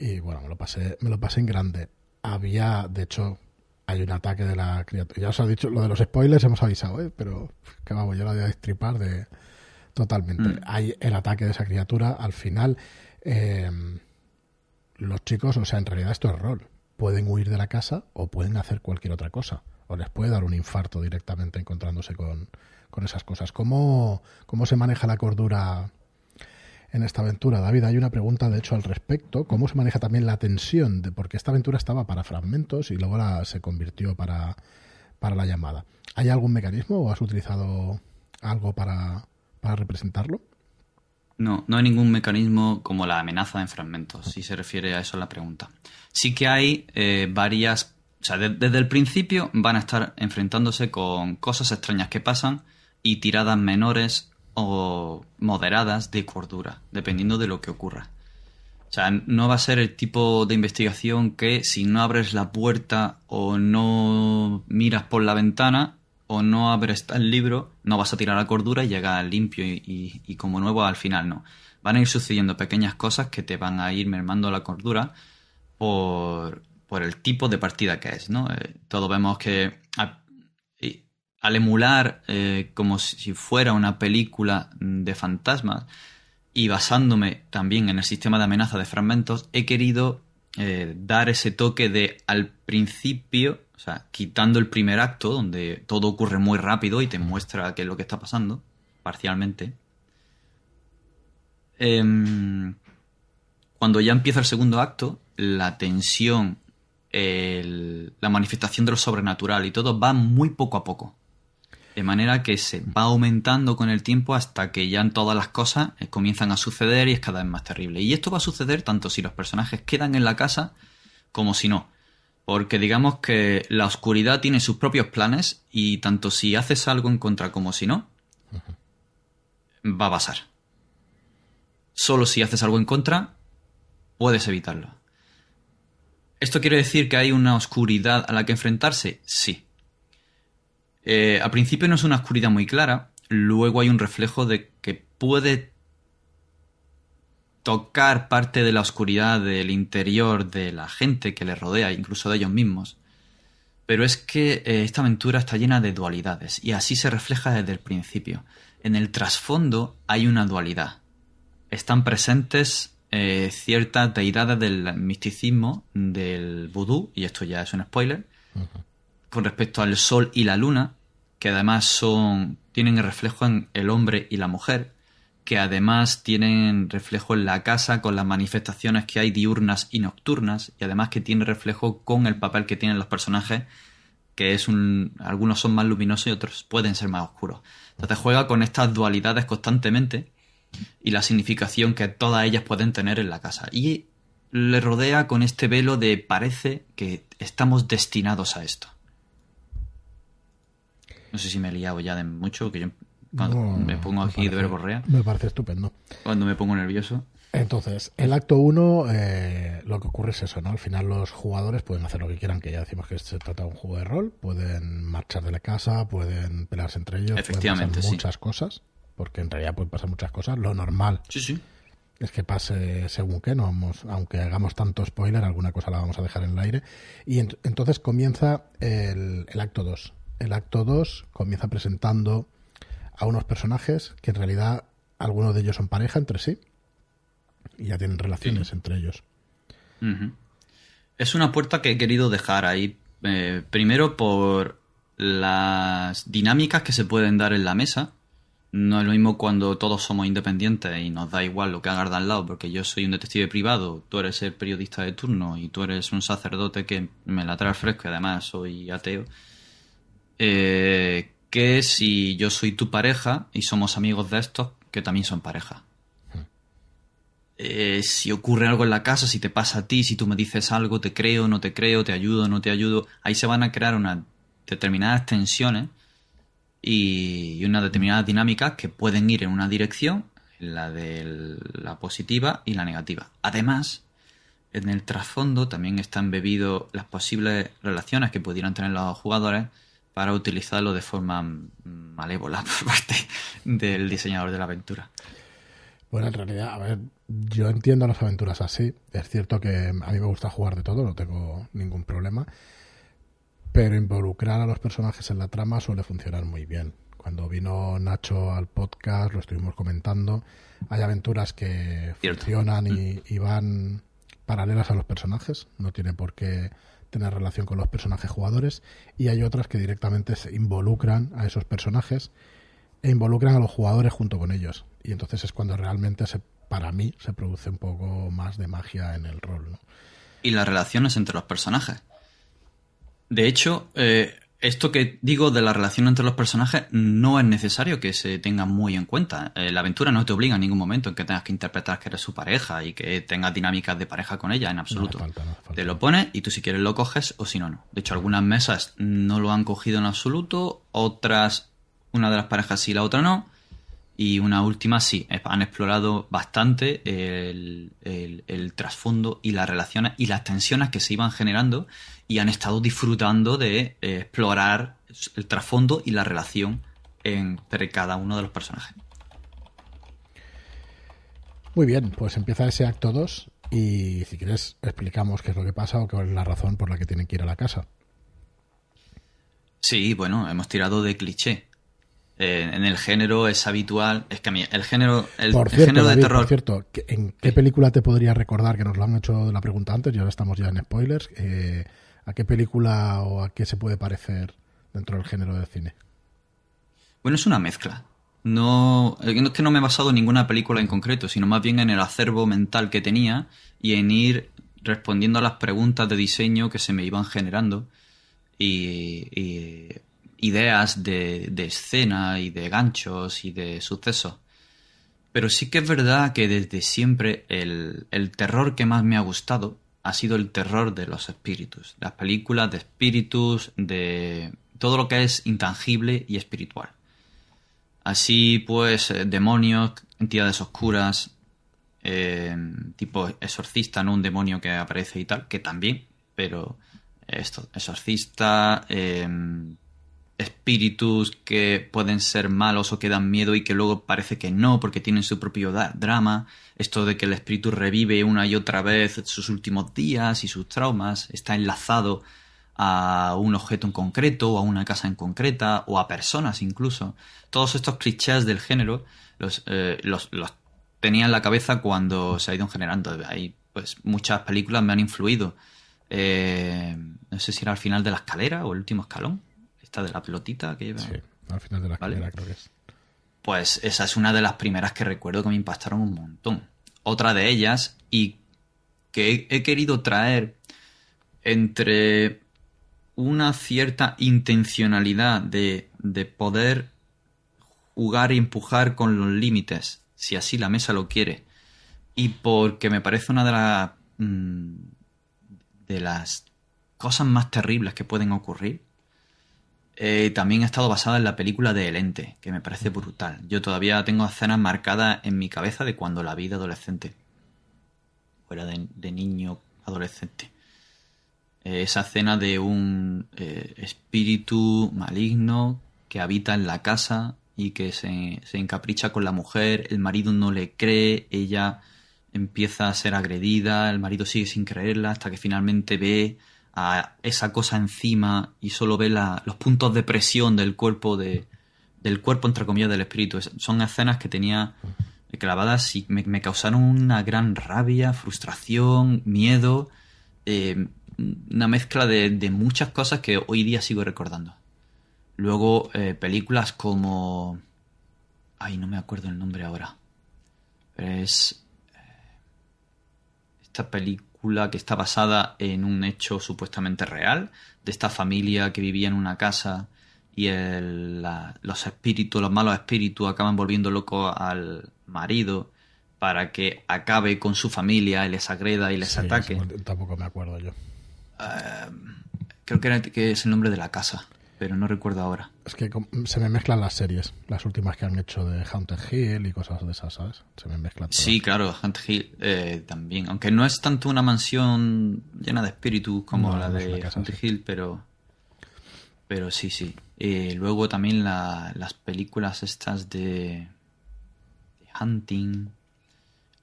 y bueno, me lo pasé, me lo pasé en grande había, de hecho, hay un ataque de la criatura. Ya os he dicho, lo de los spoilers hemos avisado, ¿eh? pero que vamos, yo lo voy a destripar de totalmente. Mm. Hay el ataque de esa criatura al final. Eh, los chicos, o sea, en realidad esto es rol. Pueden huir de la casa o pueden hacer cualquier otra cosa. O les puede dar un infarto directamente encontrándose con, con esas cosas. ¿Cómo, ¿Cómo se maneja la cordura en esta aventura. David, hay una pregunta de hecho al respecto. ¿Cómo se maneja también la tensión? De, porque esta aventura estaba para fragmentos y luego se convirtió para, para la llamada. ¿Hay algún mecanismo o has utilizado algo para, para representarlo? No, no hay ningún mecanismo como la amenaza en fragmentos, si se refiere a eso la pregunta. Sí que hay eh, varias, o sea, desde el principio van a estar enfrentándose con cosas extrañas que pasan y tiradas menores o moderadas de cordura, dependiendo de lo que ocurra. O sea, no va a ser el tipo de investigación que si no abres la puerta o no miras por la ventana o no abres el libro, no vas a tirar la cordura y llega limpio y, como nuevo al final, no. Van a ir sucediendo pequeñas cosas que te van a ir mermando la cordura por, por el tipo de partida que es, ¿no? Eh, todos vemos que al emular eh, como si fuera una película de fantasmas y basándome también en el sistema de amenaza de fragmentos, he querido eh, dar ese toque de al principio, o sea, quitando el primer acto, donde todo ocurre muy rápido y te muestra qué es lo que está pasando, parcialmente. Em, cuando ya empieza el segundo acto, la tensión, la manifestación de lo sobrenatural y todo va muy poco a poco de manera que se va aumentando con el tiempo hasta que ya todas las cosas eh, comienzan a suceder y es cada vez más terrible. Y esto va a suceder tanto si los personajes quedan en la casa como si no. Porque digamos que la oscuridad tiene sus propios planes y tanto si haces algo en contra como si no, va a pasar. Solo si haces algo en contra, puedes evitarlo. ¿Esto quiere decir que hay una oscuridad a la que enfrentarse? Sí. Eh, al principio no es una oscuridad muy clara, luego hay un reflejo de que puede tocar parte de la oscuridad del interior de la gente que le rodea, incluso de ellos mismos. Pero es que eh, esta aventura está llena de dualidades y así se refleja desde el principio. En el trasfondo hay una dualidad. Están presentes eh, ciertas deidades del misticismo, del vudú, y esto ya es un spoiler, con respecto al sol y la luna, que además son tienen el reflejo en el hombre y la mujer, que además tienen reflejo en la casa con las manifestaciones que hay diurnas y nocturnas, y además que tiene reflejo con el papel que tienen los personajes, que es un algunos son más luminosos y otros pueden ser más oscuros. Entonces juega con estas dualidades constantemente y la significación que todas ellas pueden tener en la casa. Y le rodea con este velo de parece que estamos destinados a esto. No sé si me he liado ya de mucho, que yo cuando me pongo aquí de verborrea. Me parece estupendo. Cuando me pongo nervioso. Entonces, el acto 1, eh, lo que ocurre es eso, ¿no? Al final los jugadores pueden hacer lo que quieran, que ya decimos que se trata de un juego de rol, pueden marchar de la casa, pueden pelearse entre ellos, Efectivamente, pueden pasar muchas cosas, porque en realidad pueden pasar muchas cosas. Lo normal Sí, sí. es que pase según qué, no vamos, aunque hagamos tanto spoiler, alguna cosa la vamos a dejar en el aire. Y ent- entonces comienza el, el acto 2. El acto 2 comienza presentando a unos personajes que en realidad algunos de ellos son pareja entre sí y ya tienen relaciones entre ellos. Es una puerta que he querido dejar ahí. eh, primero por las dinámicas que se pueden dar en la mesa. No es lo mismo cuando todos somos independientes y nos da igual lo que hagas de al lado, porque yo soy un detective privado, tú eres el periodista de turno y tú eres un sacerdote que me la trae fresco y además soy ateo. Eh, que si yo soy tu pareja y somos amigos de estos que también son pareja. Eh, si ocurre algo en la casa, si te pasa a ti, si tú me dices algo, te creo, no te creo, te ayudo, no te ayudo, ahí se van a crear unas determinadas tensiones y, unas determinadas dinámicas que pueden ir en una dirección, la de la positiva y la negativa. Además, en el trasfondo también están embebidos las posibles relaciones que pudieran tener los jugadores para utilizarlo de forma malévola [laughs] por parte del diseñador de la aventura. Bueno, en realidad, a ver, yo entiendo las aventuras así. Es cierto que a mí me gusta jugar de todo, no tengo ningún problema. Pero involucrar a los personajes en la trama suele funcionar muy bien. Cuando vino Nacho al podcast, lo estuvimos comentando. Hay aventuras que Cierto. funcionan y, y van paralelas a los personajes. No tiene por qué tener relación con los personajes jugadores. Y hay otras que directamente se involucran a esos personajes e involucran a los jugadores junto con ellos. Y entonces es cuando realmente, se, para mí, se produce un poco más de magia en el rol. ¿no? y las relaciones entre los personajes. De hecho, eh, esto que digo de la relación entre los personajes no es necesario que se tenga muy en cuenta. Eh, la aventura no te obliga en ningún momento en que tengas que interpretar que eres su pareja y que tengas dinámicas de pareja con ella en absoluto. No falta, no. Te lo pones y tú si quieres lo coges o si no, no. De hecho, algunas mesas no lo han cogido en absoluto, otras, una de las parejas sí, la otra no. Y una última sí, eh, han explorado bastante el, el- el trasfondo y las relaciones y las tensiones que se iban generando y han estado disfrutando de eh, explorar el trasfondo y la relación entre cada uno de los personajes. Muy bien, pues empieza ese acto 2 y si quieres explicamos qué es lo que pasa o cuál es la razón por la que tienen que ir a la casa. Sí, bueno, hemos tirado de cliché. Eh, en el género es habitual, es que a mí el género, el, por el cierto, género de terror por cierto, ¿qué- ¿en qué película te podría recordar que nos lo han hecho la pregunta antes y ahora estamos ya en spoilers? eh, ¿A qué película o a qué se puede parecer dentro del género del cine? Bueno, es una mezcla. No, eh, no es que no me he basado en ninguna película en concreto, sino más bien en el acervo mental que tenía y en ir respondiendo a las preguntas de diseño que se me iban generando y, y ideas de, de escena y de ganchos y de sucesos. Pero sí que es verdad que desde siempre el, el terror que más me ha gustado ha sido el terror de los espíritus. Las películas de espíritus, de todo lo que es intangible y espiritual. Así pues, eh, demonios, entidades oscuras, eh, tipo exorcista, no un demonio que aparece y tal, que también, pero esto, exorcista, eh, espíritus que pueden ser malos o que dan miedo y que luego parece que no porque tienen su propio drama, esto de que el espíritu revive una y otra vez sus últimos días y sus traumas, está enlazado a un objeto en concreto o a una casa en concreta o a personas incluso. Todos estos clichés del género los, eh, los, los tenía en la cabeza cuando se ha ido generando. Ahí pues muchas películas me han influido. Eh, no sé si era al final de la escalera o el último escalón esta de la pelotita que lleva. Sí, al final de la escalera creo que es. Pues esa es una de las primeras que recuerdo que me impactaron un montón. Otra de ellas, y que he, querido traer entre una cierta intencionalidad de, de poder jugar y empujar con los límites, si así la mesa lo quiere, y porque me parece una de las mm, de las cosas más terribles que pueden ocurrir, eh, también ha estado basada en la película de El Ente, que me parece brutal. Yo todavía tengo escenas marcadas en mi cabeza de cuando la vi de adolescente. Fuera de, niño adolescente. Eh, esa escena de un eh, espíritu maligno que habita en la casa y que se, se encapricha con la mujer, el marido no le cree, ella empieza a ser agredida, el marido sigue sin creerla hasta que finalmente ve esa cosa encima y solo ve los puntos de presión del cuerpo de, del cuerpo entre comillas del espíritu. Son escenas que tenía clavadas y me, causaron una gran rabia, frustración, miedo, eh, una mezcla de, muchas cosas que hoy día sigo recordando. Luego eh, películas como... Ay, no me acuerdo el nombre ahora. Pero es... Eh, esta película que está basada en un hecho supuestamente real, de esta familia que vivía en una casa y los espíritus, los malos espíritus acaban volviendo loco al marido para que acabe con su familia y les agreda y les ataque. Tampoco me acuerdo yo. Eh, creo que, que es el nombre de la casa pero no recuerdo ahora. Es que se me mezclan las series, las últimas que han hecho de Hunter Hill y cosas de esas, ¿sabes? Se me mezclan. Sí, claro, Hunter Hill eh, también. Aunque no es tanto una mansión llena de espíritus como la de Hunter Hill, pero. Pero sí, sí. Eh, luego también las películas estas de, Hunting,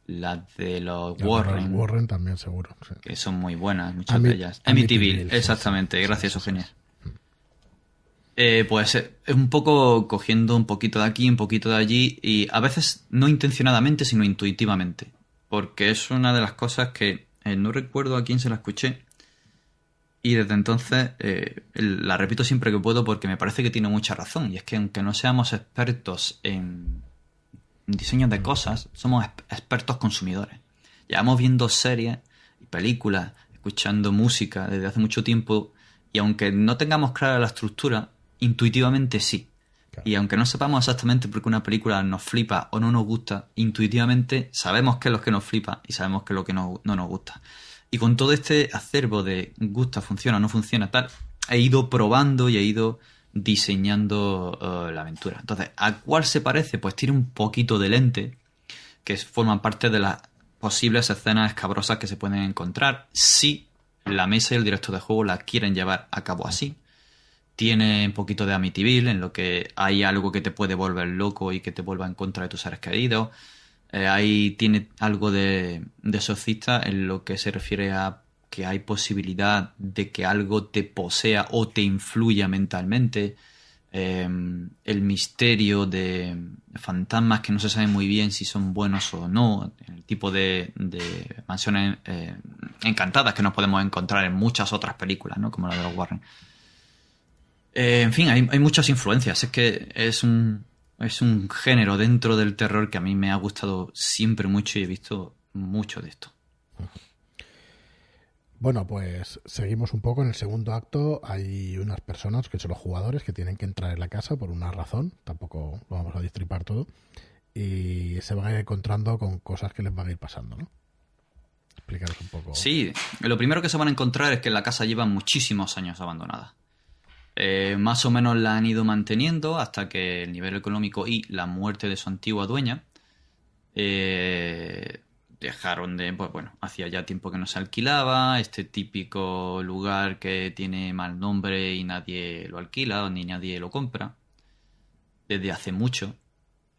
las de los Warren. Warren también, seguro. Que son muy buenas, muchas de ellas. Amityville, exactamente. Gracias, Eugenia. Eh, pues eh, un poco cogiendo un poquito de aquí, un poquito de allí y a veces no intencionadamente, sino intuitivamente. Porque es una de las cosas que eh, no recuerdo a quién se la escuché y desde entonces la repito siempre que puedo porque me parece que tiene mucha razón. Y es que aunque no seamos expertos en diseño de cosas, somos expertos consumidores. Llevamos viendo series y películas, escuchando música desde hace mucho tiempo y aunque no tengamos clara la estructura, intuitivamente sí. Y aunque no sepamos exactamente por qué una película nos flipa o no nos gusta, intuitivamente sabemos qué es lo que nos flipa y sabemos qué es lo que no, nos gusta. Y con todo este acervo de gusta, funciona, no funciona, tal, he ido probando y he ido diseñando eh, la aventura. Entonces, ¿a cuál se parece? Pues tiene un poquito de lente, que forman parte de las posibles escenas escabrosas que se pueden encontrar si la mesa y el director de juego la quieren llevar a cabo así tiene un poquito de Amityville, en lo que hay algo que te puede volver loco y que te vuelva en contra de tus seres queridos. Eh, ahí tiene algo de, de socista en lo que se refiere a que hay posibilidad de que algo te posea o te influya mentalmente. Eh, el misterio de fantasmas que no se sabe muy bien si son buenos o no. El tipo de, mansiones eh, encantadas que nos podemos encontrar en muchas otras películas, ¿no? Como la de los Warren. Eh, en fin, hay, muchas influencias. Es que es un, es un género dentro del terror que a mí me ha gustado siempre mucho y he visto mucho de esto. Bueno, pues seguimos un poco. En el segundo acto hay unas personas, que son los jugadores, que tienen que entrar en la casa por una razón. Tampoco lo vamos a distripar todo. Y se van a ir encontrando con cosas que les van a ir pasando, ¿no? Explícanos un poco. Sí, lo primero que se van a encontrar es que la casa lleva muchísimos años abandonada. Eh, más o menos la han ido manteniendo hasta que el nivel económico y la muerte de su antigua dueña eh, dejaron de, pues bueno, hacía ya tiempo que no se alquilaba, este típico lugar que tiene mal nombre y nadie lo alquila ni nadie lo compra, desde hace mucho,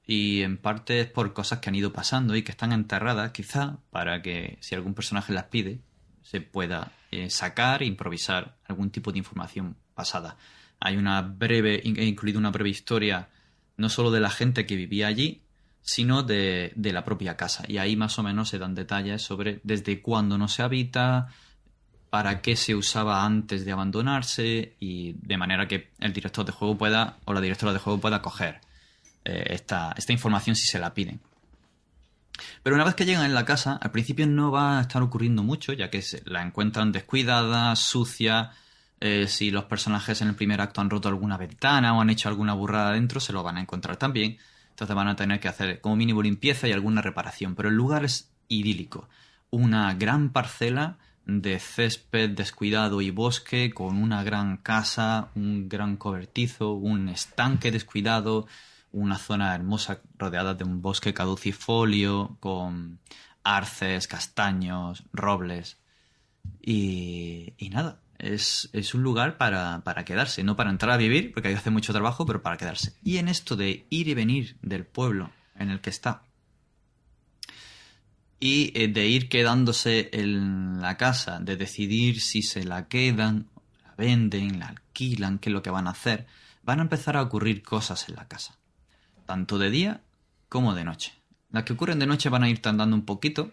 y en parte es por cosas que han ido pasando y que están enterradas, quizá, para que si algún personaje las pide, se pueda eh, sacar e improvisar algún tipo de información pasada. Hay una breve, he incluido una breve historia no solo de la gente que vivía allí, sino de, la propia casa. Y ahí más o menos se dan detalles sobre desde cuándo no se habita, para qué se usaba antes de abandonarse y de manera que el director de juego pueda o la directora de juego pueda coger eh, esta información si se la piden. Pero una vez que llegan en la casa, al principio no va a estar ocurriendo mucho, ya que la encuentran descuidada, sucia. Eh, si los personajes en el primer acto han roto alguna ventana o han hecho alguna burrada dentro, se lo van a encontrar también. Entonces van a tener que hacer como mínimo limpieza y alguna reparación. Pero el lugar es idílico. Una gran parcela de césped descuidado y bosque con una gran casa, un gran cobertizo, un estanque descuidado, una zona hermosa rodeada de un bosque caducifolio con arces, castaños, robles. Y, y nada, es, es un lugar para, para, quedarse, no para entrar a vivir, porque que hacer mucho trabajo, pero para quedarse. Y en esto de ir y venir del pueblo en el que está, y eh, de ir quedándose en la casa, de decidir si se la quedan, la venden, la alquilan, qué es lo que van a hacer, van a empezar a ocurrir cosas en la casa, tanto de día como de noche. Las que ocurren de noche van a ir tardando un poquito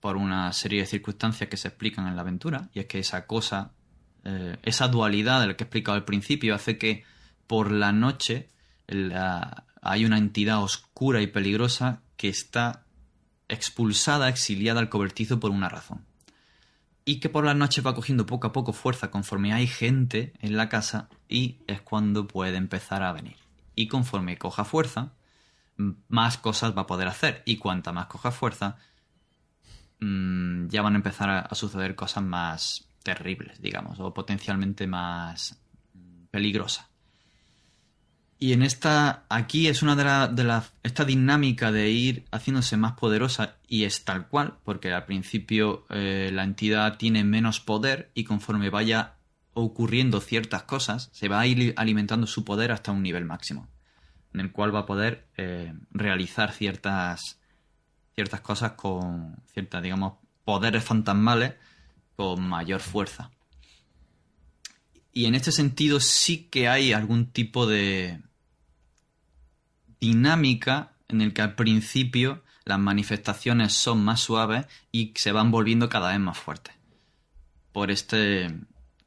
por una serie de circunstancias que se explican en la aventura, y es que esa cosa eh, esa dualidad de la que he explicado al principio hace que por la noche hay una entidad oscura y peligrosa que está expulsada, exiliada al cobertizo por una razón. Y que por la noche va cogiendo poco a poco fuerza conforme hay gente en la casa y es cuando puede empezar a venir. Y conforme coja fuerza, más cosas va a poder hacer. Y cuanta más coja fuerza, mm, ya van a empezar a suceder cosas más, terribles, digamos, o potencialmente más peligrosa. Y en esta, aquí es una de las, de esta dinámica de ir haciéndose más poderosa y es tal cual, porque al principio eh, la entidad tiene menos poder y conforme vaya ocurriendo ciertas cosas, se va a ir alimentando su poder hasta un nivel máximo, en el cual va a poder eh, realizar ciertas, ciertas cosas con ciertas, digamos, poderes fantasmales con mayor fuerza. Y en este sentido sí que hay algún tipo de dinámica en el que al principio las manifestaciones son más suaves y se van volviendo cada vez más fuertes. Por este,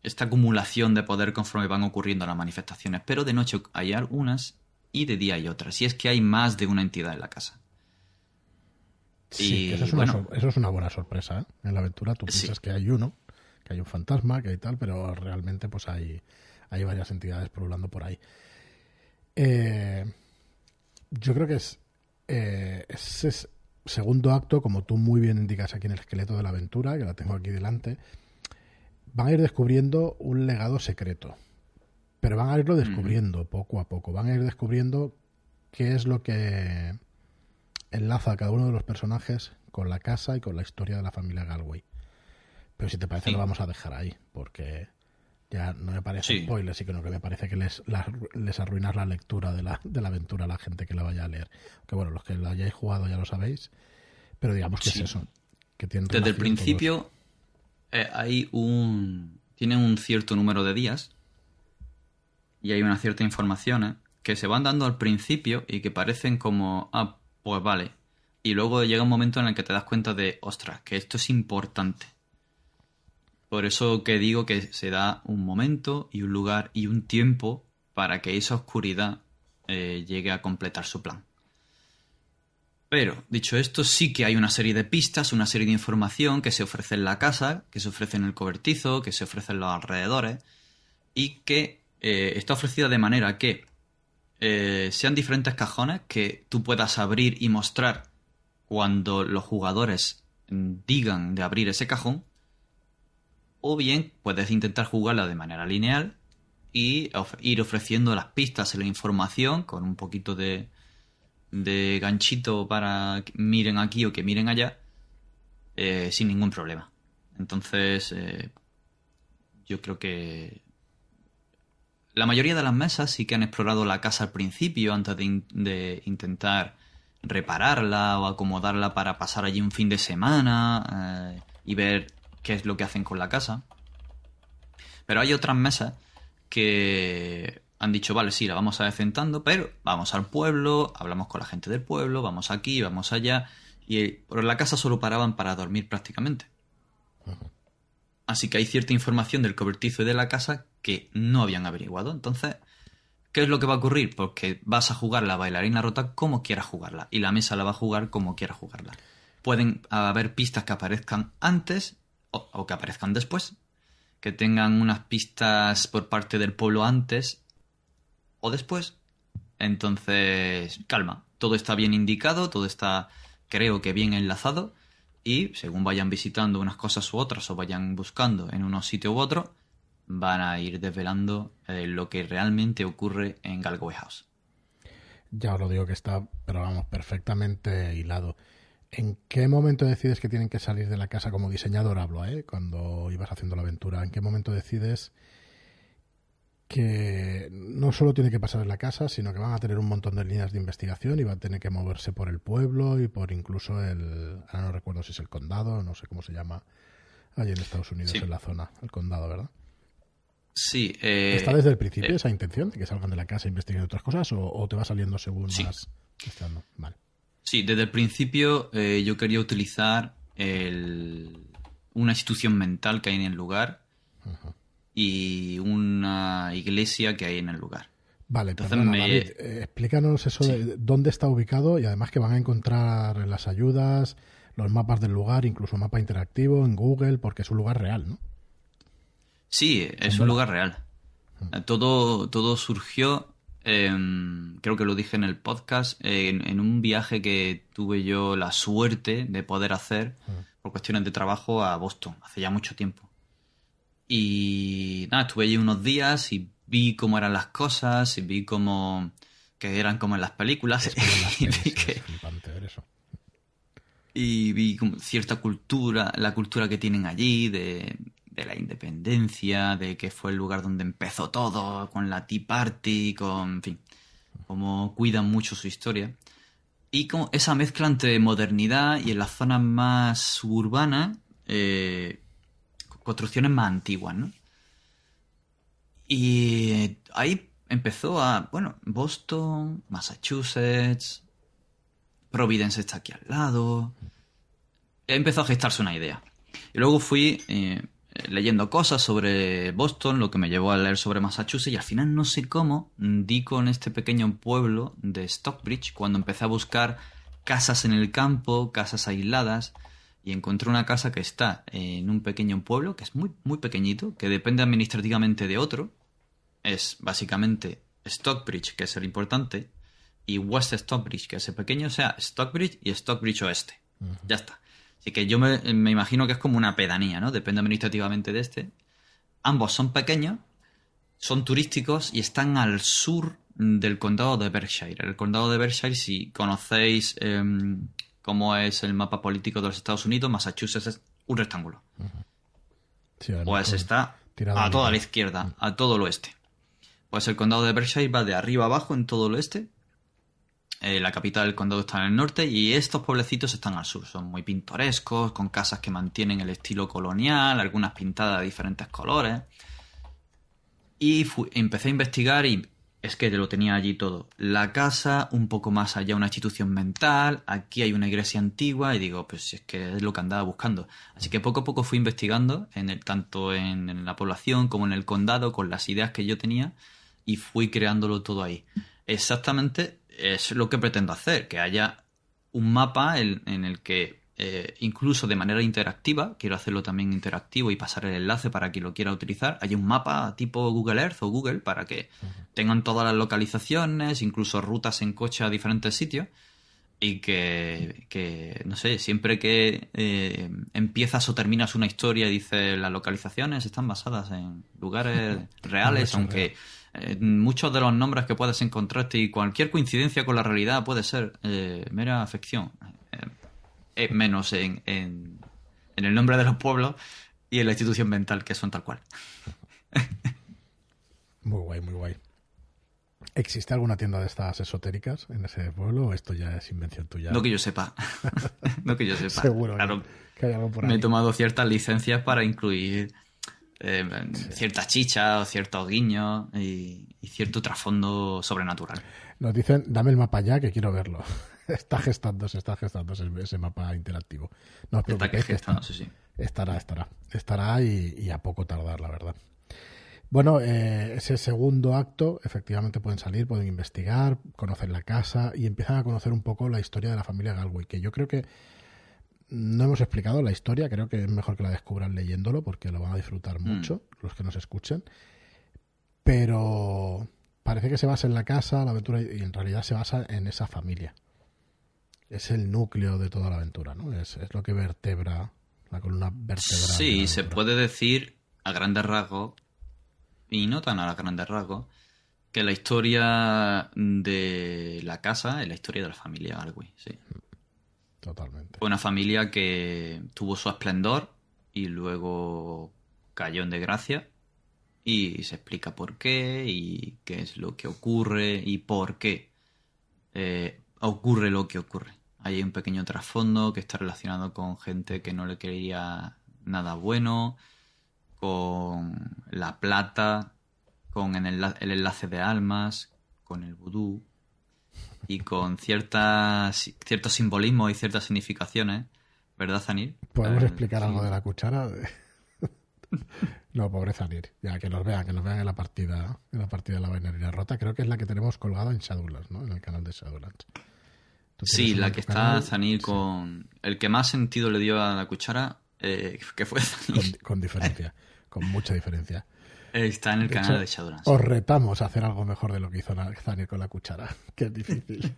esta acumulación de poder conforme van ocurriendo las manifestaciones. Pero de noche hay algunas y de día hay otras. Y es que hay más de una entidad en la casa. Sí, eso, es una, eso, es una, buena sorpresa. ¿eh? En la aventura tú piensas que hay uno, que hay un fantasma, que hay tal, pero realmente pues hay, hay varias entidades pululando por ahí. Eh, yo creo que es eh, ese segundo acto, como tú muy bien indicas aquí en el esqueleto de la aventura, que la tengo aquí delante, van a ir descubriendo un legado secreto. Pero van a irlo descubriendo poco a poco. Van a ir descubriendo qué es lo que enlaza a cada uno de los personajes con la casa y con la historia de la familia Galway. Pero si te parece, lo vamos a dejar ahí, porque ya no me parece spoiler, sino que me parece que les, les arruinas la lectura de la, de la aventura a la gente que la vaya a leer. Que bueno, los que la hayáis jugado ya lo sabéis, pero digamos que es eso. Que Desde el principio eh, hay un. Tienen un cierto número de días y hay una cierta información ¿eh? que se van dando al principio y que parecen como. Ah, pues vale. Y luego llega un momento en el que te das cuenta de, ostras, que esto es importante. Por eso que digo que se da un momento y un lugar y un tiempo para que esa oscuridad eh, llegue a completar su plan. Pero, dicho esto, sí que hay una serie de pistas, una serie de información que se ofrece en la casa, que se ofrece en el cobertizo, que se ofrece en los alrededores y que eh, está ofrecida de manera que eh, sean diferentes cajones que tú puedas abrir y mostrar cuando los jugadores digan de abrir ese cajón, o bien puedes intentar jugarla de manera lineal y ir ofreciendo las pistas y la información con un poquito de, de ganchito para que miren aquí o que miren allá eh, sin ningún problema. Entonces, eh, yo creo que la mayoría de las mesas sí que han explorado la casa al principio antes de, intentar repararla o acomodarla para pasar allí un fin de semana eh, y ver qué es lo que hacen con la casa. Pero hay otras mesas que han dicho, vale, sí, la vamos a decentando, pero vamos al pueblo, hablamos con la gente del pueblo, vamos aquí, vamos allá, y por la casa solo paraban para dormir prácticamente. Así que hay cierta información del cobertizo y de la casa que no habían averiguado. Entonces, ¿qué es lo que va a ocurrir? Porque vas a jugar la bailarina rota como quieras jugarla, y la mesa la va a jugar como quiera jugarla. Pueden haber pistas que aparezcan antes o que aparezcan después, que tengan unas pistas por parte del pueblo antes o después. Entonces, calma, todo está bien indicado, todo está, creo que bien enlazado, y según vayan visitando unas cosas u otras o vayan buscando en unos sitio u otro, van a ir desvelando eh, lo que realmente ocurre en Galway House. Ya os lo digo que está, pero vamos, perfectamente hilado. ¿En qué momento decides que tienen que salir de la casa como diseñador? Hablo, ¿eh? Cuando ibas haciendo la aventura. ¿En qué momento decides que no solo tiene que pasar en la casa, sino que van a tener un montón de líneas de investigación y van a tener que moverse por el pueblo y por incluso el, ahora no recuerdo si es el condado, no sé cómo se llama allí en Estados Unidos, en la zona, el condado, ¿verdad? Sí. Eh, ¿Está desde el principio eh, esa intención de que salgan de la casa e investiguen otras cosas o, te va saliendo según sí. más? Vale. Sí, desde el principio eh, yo quería utilizar una institución mental que hay en el lugar y una iglesia que hay en el lugar. Vale, Entonces eh, explícanos eso de dónde está ubicado y además que van a encontrar las ayudas, los mapas del lugar, incluso mapa interactivo en Google, porque es un lugar real, ¿no? Sí, es un lugar real. Mm. Todo, todo surgió, creo que lo dije en el podcast, en, un viaje que tuve yo la suerte de poder hacer mm. por cuestiones de trabajo a Boston, hace ya mucho tiempo. Y nada, estuve allí unos días y vi cómo eran las cosas y vi cómo que eran como en las películas. [laughs] y vi que, y vi cierta cultura, la cultura que tienen allí, de, de, la independencia, de que fue el lugar donde empezó todo, con la Tea Party, con, en fin, cómo cuidan mucho su historia. Y como esa mezcla entre modernidad y en las zonas más suburbanas, eh, construcciones más antiguas, ¿no? Y ahí empezó a, bueno, Boston, Massachusetts, Providence está aquí al lado. Empezó a gestarse una idea. Y luego fui eh, leyendo cosas sobre Boston, lo que me llevó a leer sobre Massachusetts, y al final no sé cómo di con este pequeño pueblo de Stockbridge cuando empecé a buscar casas en el campo, casas aisladas, y encontré una casa que está en un pequeño pueblo, que es muy, muy pequeñito, que depende administrativamente de otro. Es básicamente Stockbridge, que es el importante, y West Stockbridge, que es el pequeño, o sea, Stockbridge y Stockbridge Oeste. Ya está. Así que yo me, me, imagino que es como una pedanía, ¿no? Depende administrativamente de este. Ambos son pequeños, son turísticos y están al sur del condado de Berkshire. El condado de Berkshire, si conocéis em, como es el mapa político de los Estados Unidos, Massachusetts es un rectángulo. pues está a toda la izquierda, a todo el oeste. Pues el condado de Berkshire va de arriba abajo en todo el oeste. Eh, la capital del condado está en el norte y estos pueblecitos están al sur. Son muy pintorescos, con casas que mantienen el estilo colonial, algunas pintadas de diferentes colores. Y empecé a investigar y es que lo tenía allí todo. La casa, un poco más allá una institución mental, aquí hay una iglesia antigua y digo, pues es que es lo que andaba buscando. Así que poco a poco fui investigando, en el, tanto en, la población como en el condado, con las ideas que yo tenía y fui creándolo todo ahí. Exactamente es lo que pretendo hacer, que haya un mapa en, en el que eh, incluso de manera interactiva, quiero hacerlo también interactivo y pasar el enlace para quien lo quiera utilizar, hay un mapa tipo Google Earth o Google para que tengan todas las localizaciones, incluso rutas en coche a diferentes sitios y que, que, no sé, siempre que eh, empiezas o terminas una historia y dices las localizaciones están basadas en lugares reales, [laughs] aunque eh, muchos de los nombres que puedes encontrarte y cualquier coincidencia con la realidad puede ser eh, mera afección, menos en, en, en el nombre de los pueblos y en la institución mental, que son tal cual. Muy guay, muy guay. ¿Existe alguna tienda de estas esotéricas en ese pueblo o esto ya es invención tuya? No que yo sepa. [laughs] no que yo sepa. Seguro Claro, que hay algo por ahí. me he tomado ciertas licencias para incluir eh, ciertas chichas o ciertos guiños y, y cierto trasfondo sobrenatural. Nos dicen, dame el mapa ya que quiero verlo. [laughs] está gestándose, está gestándose ese mapa interactivo. No os Está que preocupéis, que está- sí, sí. estará, estará. Estará y, y a poco tardar, la verdad. Bueno, eh, ese segundo acto, efectivamente pueden salir, pueden investigar, conocer la casa y empiezan a conocer un poco la historia de la familia Galway, que yo creo que no hemos explicado la historia, creo que es mejor que la descubran leyéndolo porque lo van a disfrutar mucho los que nos escuchen. Pero parece que se basa en la casa, la aventura, y en realidad se basa en esa familia. Es el núcleo de toda la aventura, ¿no? Es, es lo que vertebra la columna vertebral. Sí, se puede decir a grandes rasgos, y no tan a grandes rasgos, que la historia de la casa es la historia de la familia Galway, sí. Totalmente. Fue una familia que tuvo su esplendor y luego cayó en desgracia y se explica por qué y qué es lo que ocurre y por qué eh, ocurre lo que ocurre. Hay un pequeño trasfondo que está relacionado con gente que no le quería nada bueno, con la plata, con el enla- el enlace de almas, con el vudú y con ciertas, ciertos simbolismos y ciertas significaciones, ¿verdad, Zanir? ¿Podemos Eh, explicar sí. algo de la cuchara? [laughs] no, pobre Zanir. Ya, que nos vean, que nos vean en la partida, en la partida de la bailarina rota. Creo que es la que tenemos colgada en Shadowlands, ¿no? En el canal de Shadowlands. ¿Tú Sí, la que está? Zanir con... El que más sentido le dio a la cuchara, eh, [laughs] que fue Con, Zanir, con diferencia, con mucha diferencia. está en el De canal hecho, de Shadowlands. Os retamos a hacer algo mejor de lo que hizo Zanir con la cuchara, [laughs] que es difícil.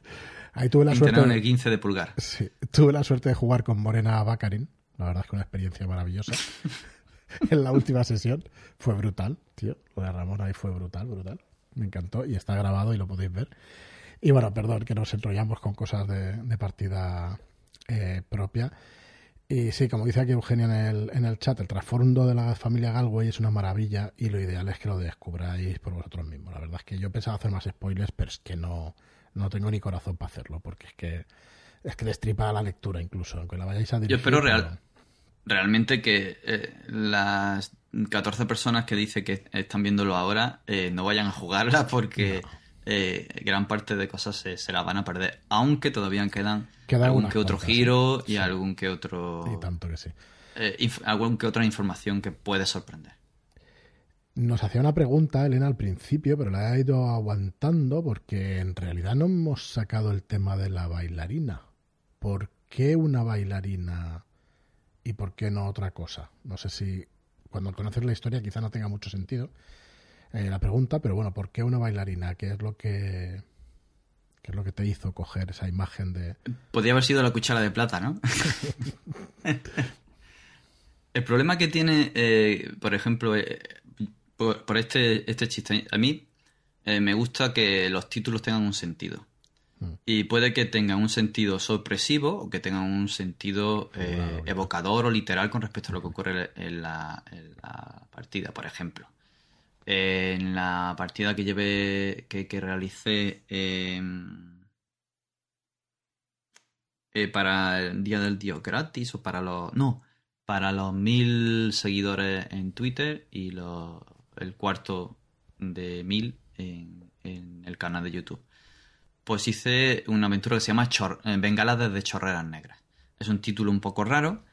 Ahí tuve la suerte. El 15 de pulgar. Sí, tuve la suerte de jugar con Morena Bakarin. La verdad es que una experiencia maravillosa. [laughs] en la última sesión fue brutal, tío. Lo de Ramón ahí fue brutal, brutal. Me encantó y está grabado y lo podéis ver. Y bueno, perdón que nos enrollamos con cosas de, de partida eh, propia. Y sí, como dice aquí Eugenio en el, en el chat, el trasfondo de la familia Galway es una maravilla y lo ideal es que lo descubráis por vosotros mismos. La verdad es que yo pensaba hacer más spoilers, pero es que no, no tengo ni corazón para hacerlo, porque es que es que destripa la lectura incluso, aunque la vayáis a dirigir. Yo espero pero- real, realmente que eh, las 14 personas que dice que están viéndolo ahora eh, no vayan a jugarla porque eh, gran parte de cosas se, se la van a perder. Aunque todavía quedan Queda algún que otro cuantas, giro y algún que otro... Y tanto que sí. eh, algún que otra información que puede sorprender. Nos hacía una pregunta, Elena, al principio, pero la he ido aguantando porque en realidad no hemos sacado el tema de la bailarina. ¿Por qué una bailarina y por qué no otra cosa? No sé si cuando conoces la historia quizá no tenga mucho sentido eh, la pregunta, pero bueno, ¿por qué una bailarina? ¿Qué es lo que qué es lo que te hizo coger esa imagen de Podría haber sido la cuchara de plata, ¿no? [laughs] El problema que tiene, eh, por ejemplo, eh, por, por este, este chiste, a mí eh, me gusta que los títulos tengan un sentido. Mm. Y puede que tengan un sentido sorpresivo o que tengan un sentido eh, ya. evocador o literal con respecto a lo que ocurre en la, en la partida, por ejemplo. En la partida que llevé, que, que realicé em, eh, para el Día del Dios gratis o para los... No, para los mil seguidores en Twitter y el cuarto de mil en, en el canal de YouTube. Pues hice una aventura que se llama Chor- eh, Bengalas desde Chorreras Negras. Es un título un poco raro,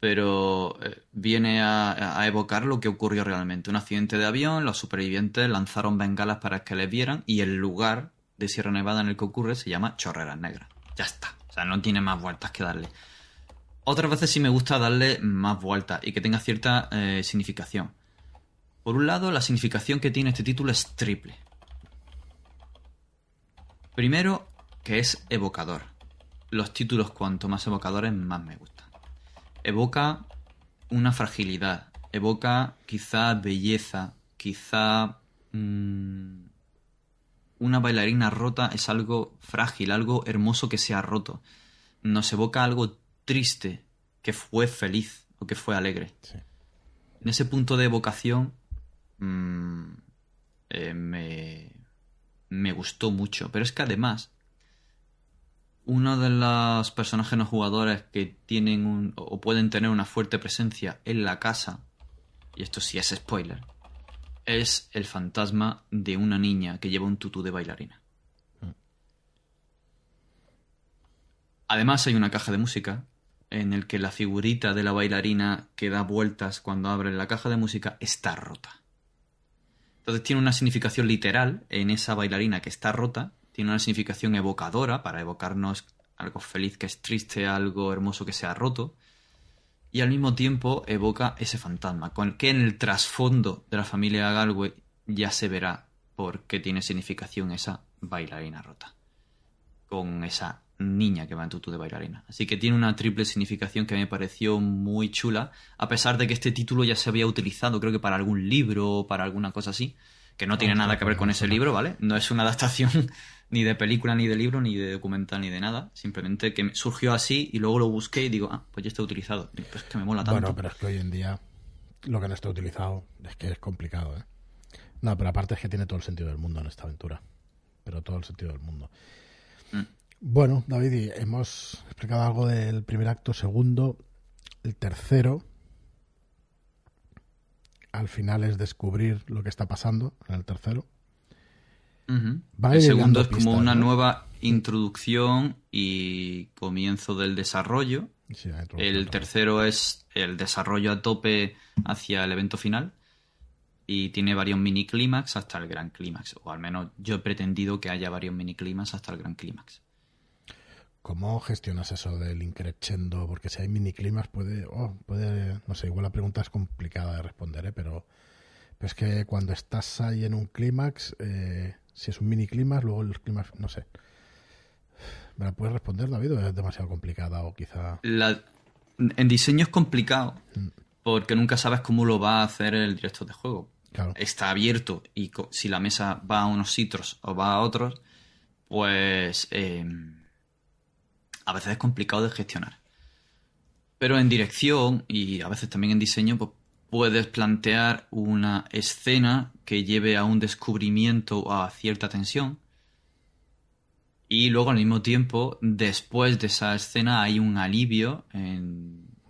pero eh, viene a, evocar lo que ocurrió realmente. Un accidente de avión, los supervivientes lanzaron bengalas para que les vieran y el lugar de Sierra Nevada en el que ocurre se llama Chorreras Negras. Ya está. O sea, no tiene más vueltas que darle. Otras veces sí me gusta darle más vueltas y que tenga cierta eh, significación. Por un lado, la significación que tiene este título es triple. Primero, que es evocador. Los títulos cuanto más evocadores más me gustan. Evoca una fragilidad, evoca quizá belleza, quizá mm, una bailarina rota es algo frágil, algo hermoso que se ha roto. Nos evoca algo triste que fue feliz o que fue alegre. En ese punto de evocación mm, eh, me, me gustó mucho. Pero es que además, uno de los personajes no jugadores que tienen un, o pueden tener una fuerte presencia en la casa, y esto sí es spoiler, es el fantasma de una niña que lleva un tutú de bailarina. Además hay una caja de música en el que la figurita de la bailarina que da vueltas cuando abre la caja de música está rota. Entonces tiene una significación literal en esa bailarina que está rota, tiene una significación evocadora para evocarnos algo feliz que es triste, algo hermoso que se ha roto, y al mismo tiempo evoca ese fantasma, con el que en el trasfondo de la familia Galway ya se verá por qué tiene significación esa bailarina rota, con esa niña que va en tutu de bailarina. Así que tiene una triple significación que me pareció muy chula, a pesar de que este título ya se había utilizado, creo que para algún libro o para alguna cosa así, que no tiene nada que ver con ese libro, ¿vale? No es una adaptación ni de película, ni de libro, ni de documental, ni de nada. Simplemente que surgió así y luego lo busqué y digo, ah, pues ya está utilizado. pues que me mola tanto. Bueno, pero es que hoy en día lo que no está utilizado es que es complicado, ¿eh? No, pero aparte es que tiene todo el sentido del mundo en esta aventura. Pero todo el sentido del mundo. Mm. Bueno, David, hemos explicado algo del primer acto, segundo, el tercero. Al final es descubrir lo que está pasando en el tercero. El segundo es como una nueva introducción y comienzo del desarrollo. el tercero es el desarrollo a tope hacia el evento final y tiene varios mini clímax hasta el gran clímax. O al menos yo he pretendido que haya varios mini clímax hasta el gran clímax. ¿Cómo gestionas eso del increchendo? Porque si hay mini climas puede, oh, puede, no sé, igual la pregunta es complicada de responder, ¿eh? pero, es que cuando estás ahí en un clímax, eh, si es un mini clímax, luego el clímax, no sé. ¿Me la puedes responder, David, o es demasiado complicada o quizá... en diseño es complicado, mm. porque nunca sabes cómo lo va a hacer el director de juego. Está abierto y si la mesa va a unos sitios o va a otros, pues... Em, a veces es complicado de gestionar. Pero en dirección y a veces también en diseño, pues puedes plantear una escena que lleve a un descubrimiento o a cierta tensión. Y luego al mismo tiempo, después de esa escena hay un alivio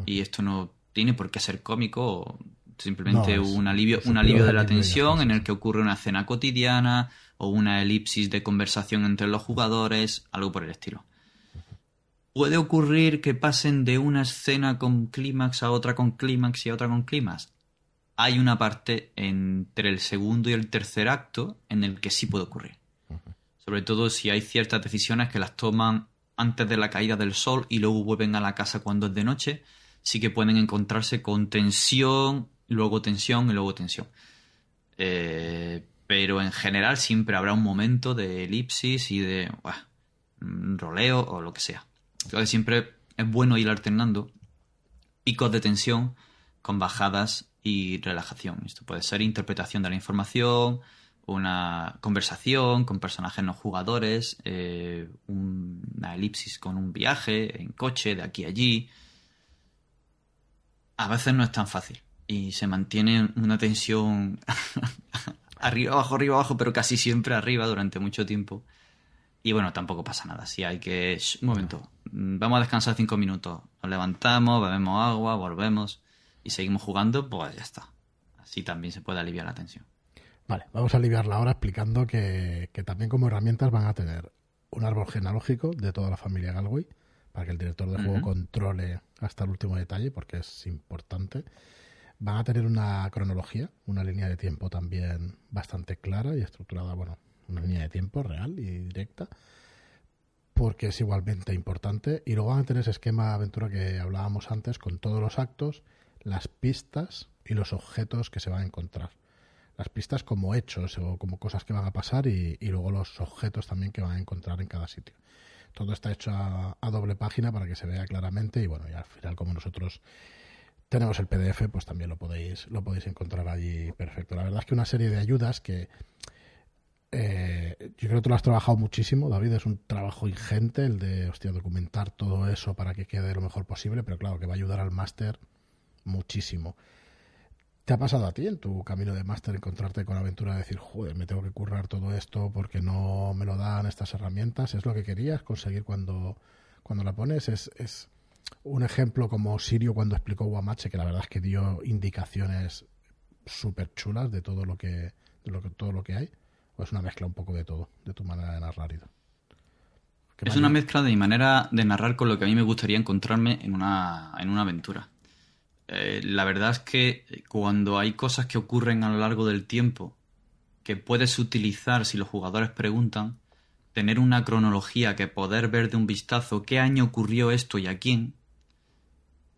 y esto no tiene por qué ser cómico, simplemente un alivio, un alivio de la tensión en el que ocurre una escena cotidiana o una elipsis de conversación entre los jugadores, algo por el estilo puede ocurrir que pasen de una escena con clímax a otra con clímax y a otra con clímax. Hay una parte entre el segundo y el tercer acto en el que sí puede ocurrir. Sobre todo si hay ciertas decisiones que las toman antes de la caída del sol y luego vuelven a la casa cuando es de noche, sí que pueden encontrarse con tensión, luego tensión y luego tensión. Eh, pero en general siempre habrá un momento de elipsis y de roleo o lo que sea. Entonces siempre es bueno ir alternando picos de tensión con bajadas y relajación. Esto puede ser interpretación de la información, una conversación con personajes no jugadores, eh, una elipsis con un viaje en coche de aquí a allí. A veces no es tan fácil y se mantiene una tensión [laughs] arriba, abajo, arriba, abajo, pero casi siempre arriba durante mucho tiempo. Y bueno, tampoco pasa nada. Si hay que. un momento. Vamos a descansar cinco minutos. Nos levantamos, bebemos agua, volvemos y seguimos jugando, pues ya está. Así también se puede aliviar la tensión. Vale, vamos a aliviarla ahora explicando que, también como herramientas van a tener un árbol genealógico de toda la familia Galway para que el director de juego controle hasta el último detalle porque es importante. Van a tener una cronología, una línea de tiempo también bastante clara y estructurada, bueno, una línea de tiempo real y directa. Porque es igualmente importante. Y luego van a tener ese esquema de aventura que hablábamos antes con todos los actos, las pistas y los objetos que se van a encontrar. Las pistas como hechos o como cosas que van a pasar y, luego los objetos también que van a encontrar en cada sitio. Todo está hecho a, a doble página para que se vea claramente y bueno, y al final como nosotros tenemos el PDF, pues también lo podéis, lo podéis encontrar allí perfecto. La verdad es que una serie de ayudas que eh, yo creo que tú lo has trabajado muchísimo, David, es un trabajo ingente el de, hostia, documentar todo eso para que quede lo mejor posible, pero claro, que va a ayudar al máster muchísimo. ¿Te ha pasado a ti en tu camino de máster encontrarte con la aventura de decir, joder, me tengo que currar todo esto porque no me lo dan estas herramientas? ¿Es lo que querías conseguir cuando, cuando la pones? ¿Es, es un ejemplo como Sirio cuando explicó Guamache, que la verdad es que dio indicaciones súper chulas de todo lo que, de lo que, todo lo que hay? ¿O es una mezcla un poco de todo, de tu manera de narrar? Es una mezcla de mi manera de narrar con lo que a mí me gustaría encontrarme en una, en una aventura. Eh, la verdad es que cuando hay cosas que ocurren a lo largo del tiempo que puedes utilizar si los jugadores preguntan, tener una cronología que poder ver de un vistazo qué año ocurrió esto y a quién,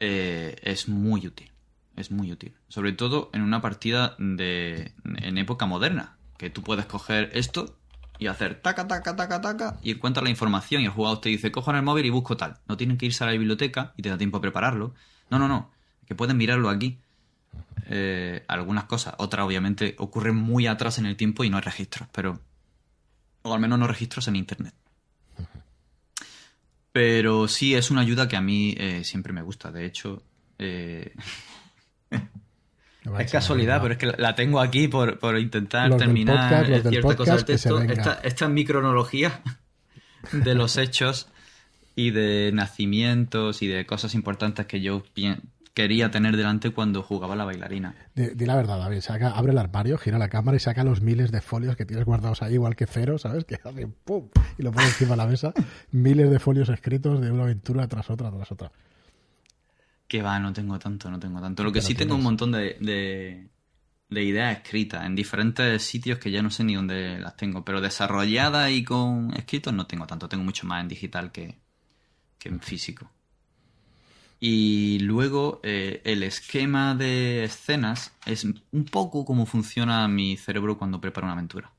eh, es muy útil. Es muy útil. Sobre todo en una partida de, en época moderna, que tú puedes coger esto y hacer taca, taca, taca, taca y encuentras la información y el jugador te dice, cojo en el móvil y busco tal. No tienen que irse a la biblioteca y te da tiempo a prepararlo. No, no, no. Que pueden mirarlo aquí. Eh, algunas cosas. Otras, obviamente, ocurren muy atrás en el tiempo y no hay registros, pero o al menos no registros en Internet. Pero sí es una ayuda que a mí eh, siempre me gusta. De hecho, eh, [laughs] es casualidad, pero es que la tengo aquí por, intentar terminar cierta cosa del texto. Esta, esta es mi cronología [laughs] de los hechos y de nacimientos y de cosas importantes que yo quería tener delante cuando jugaba la bailarina. Di, la verdad, David, saca, abre el armario, gira la cámara y saca los miles de folios que tienes guardados ahí, igual que Cero, ¿sabes? Que hace ¡pum! y lo pone encima de la mesa. miles de folios escritos de una aventura tras otra, tras otra. Que va, no tengo tanto, no tengo tanto. Lo que sí tengo un montón de, de, ideas escritas en diferentes sitios que ya no sé ni dónde las tengo, pero desarrolladas y con escritos no tengo tanto. Tengo mucho más en digital que, que en físico. Y luego eh, el esquema de escenas es un poco como funciona mi cerebro cuando preparo una aventura.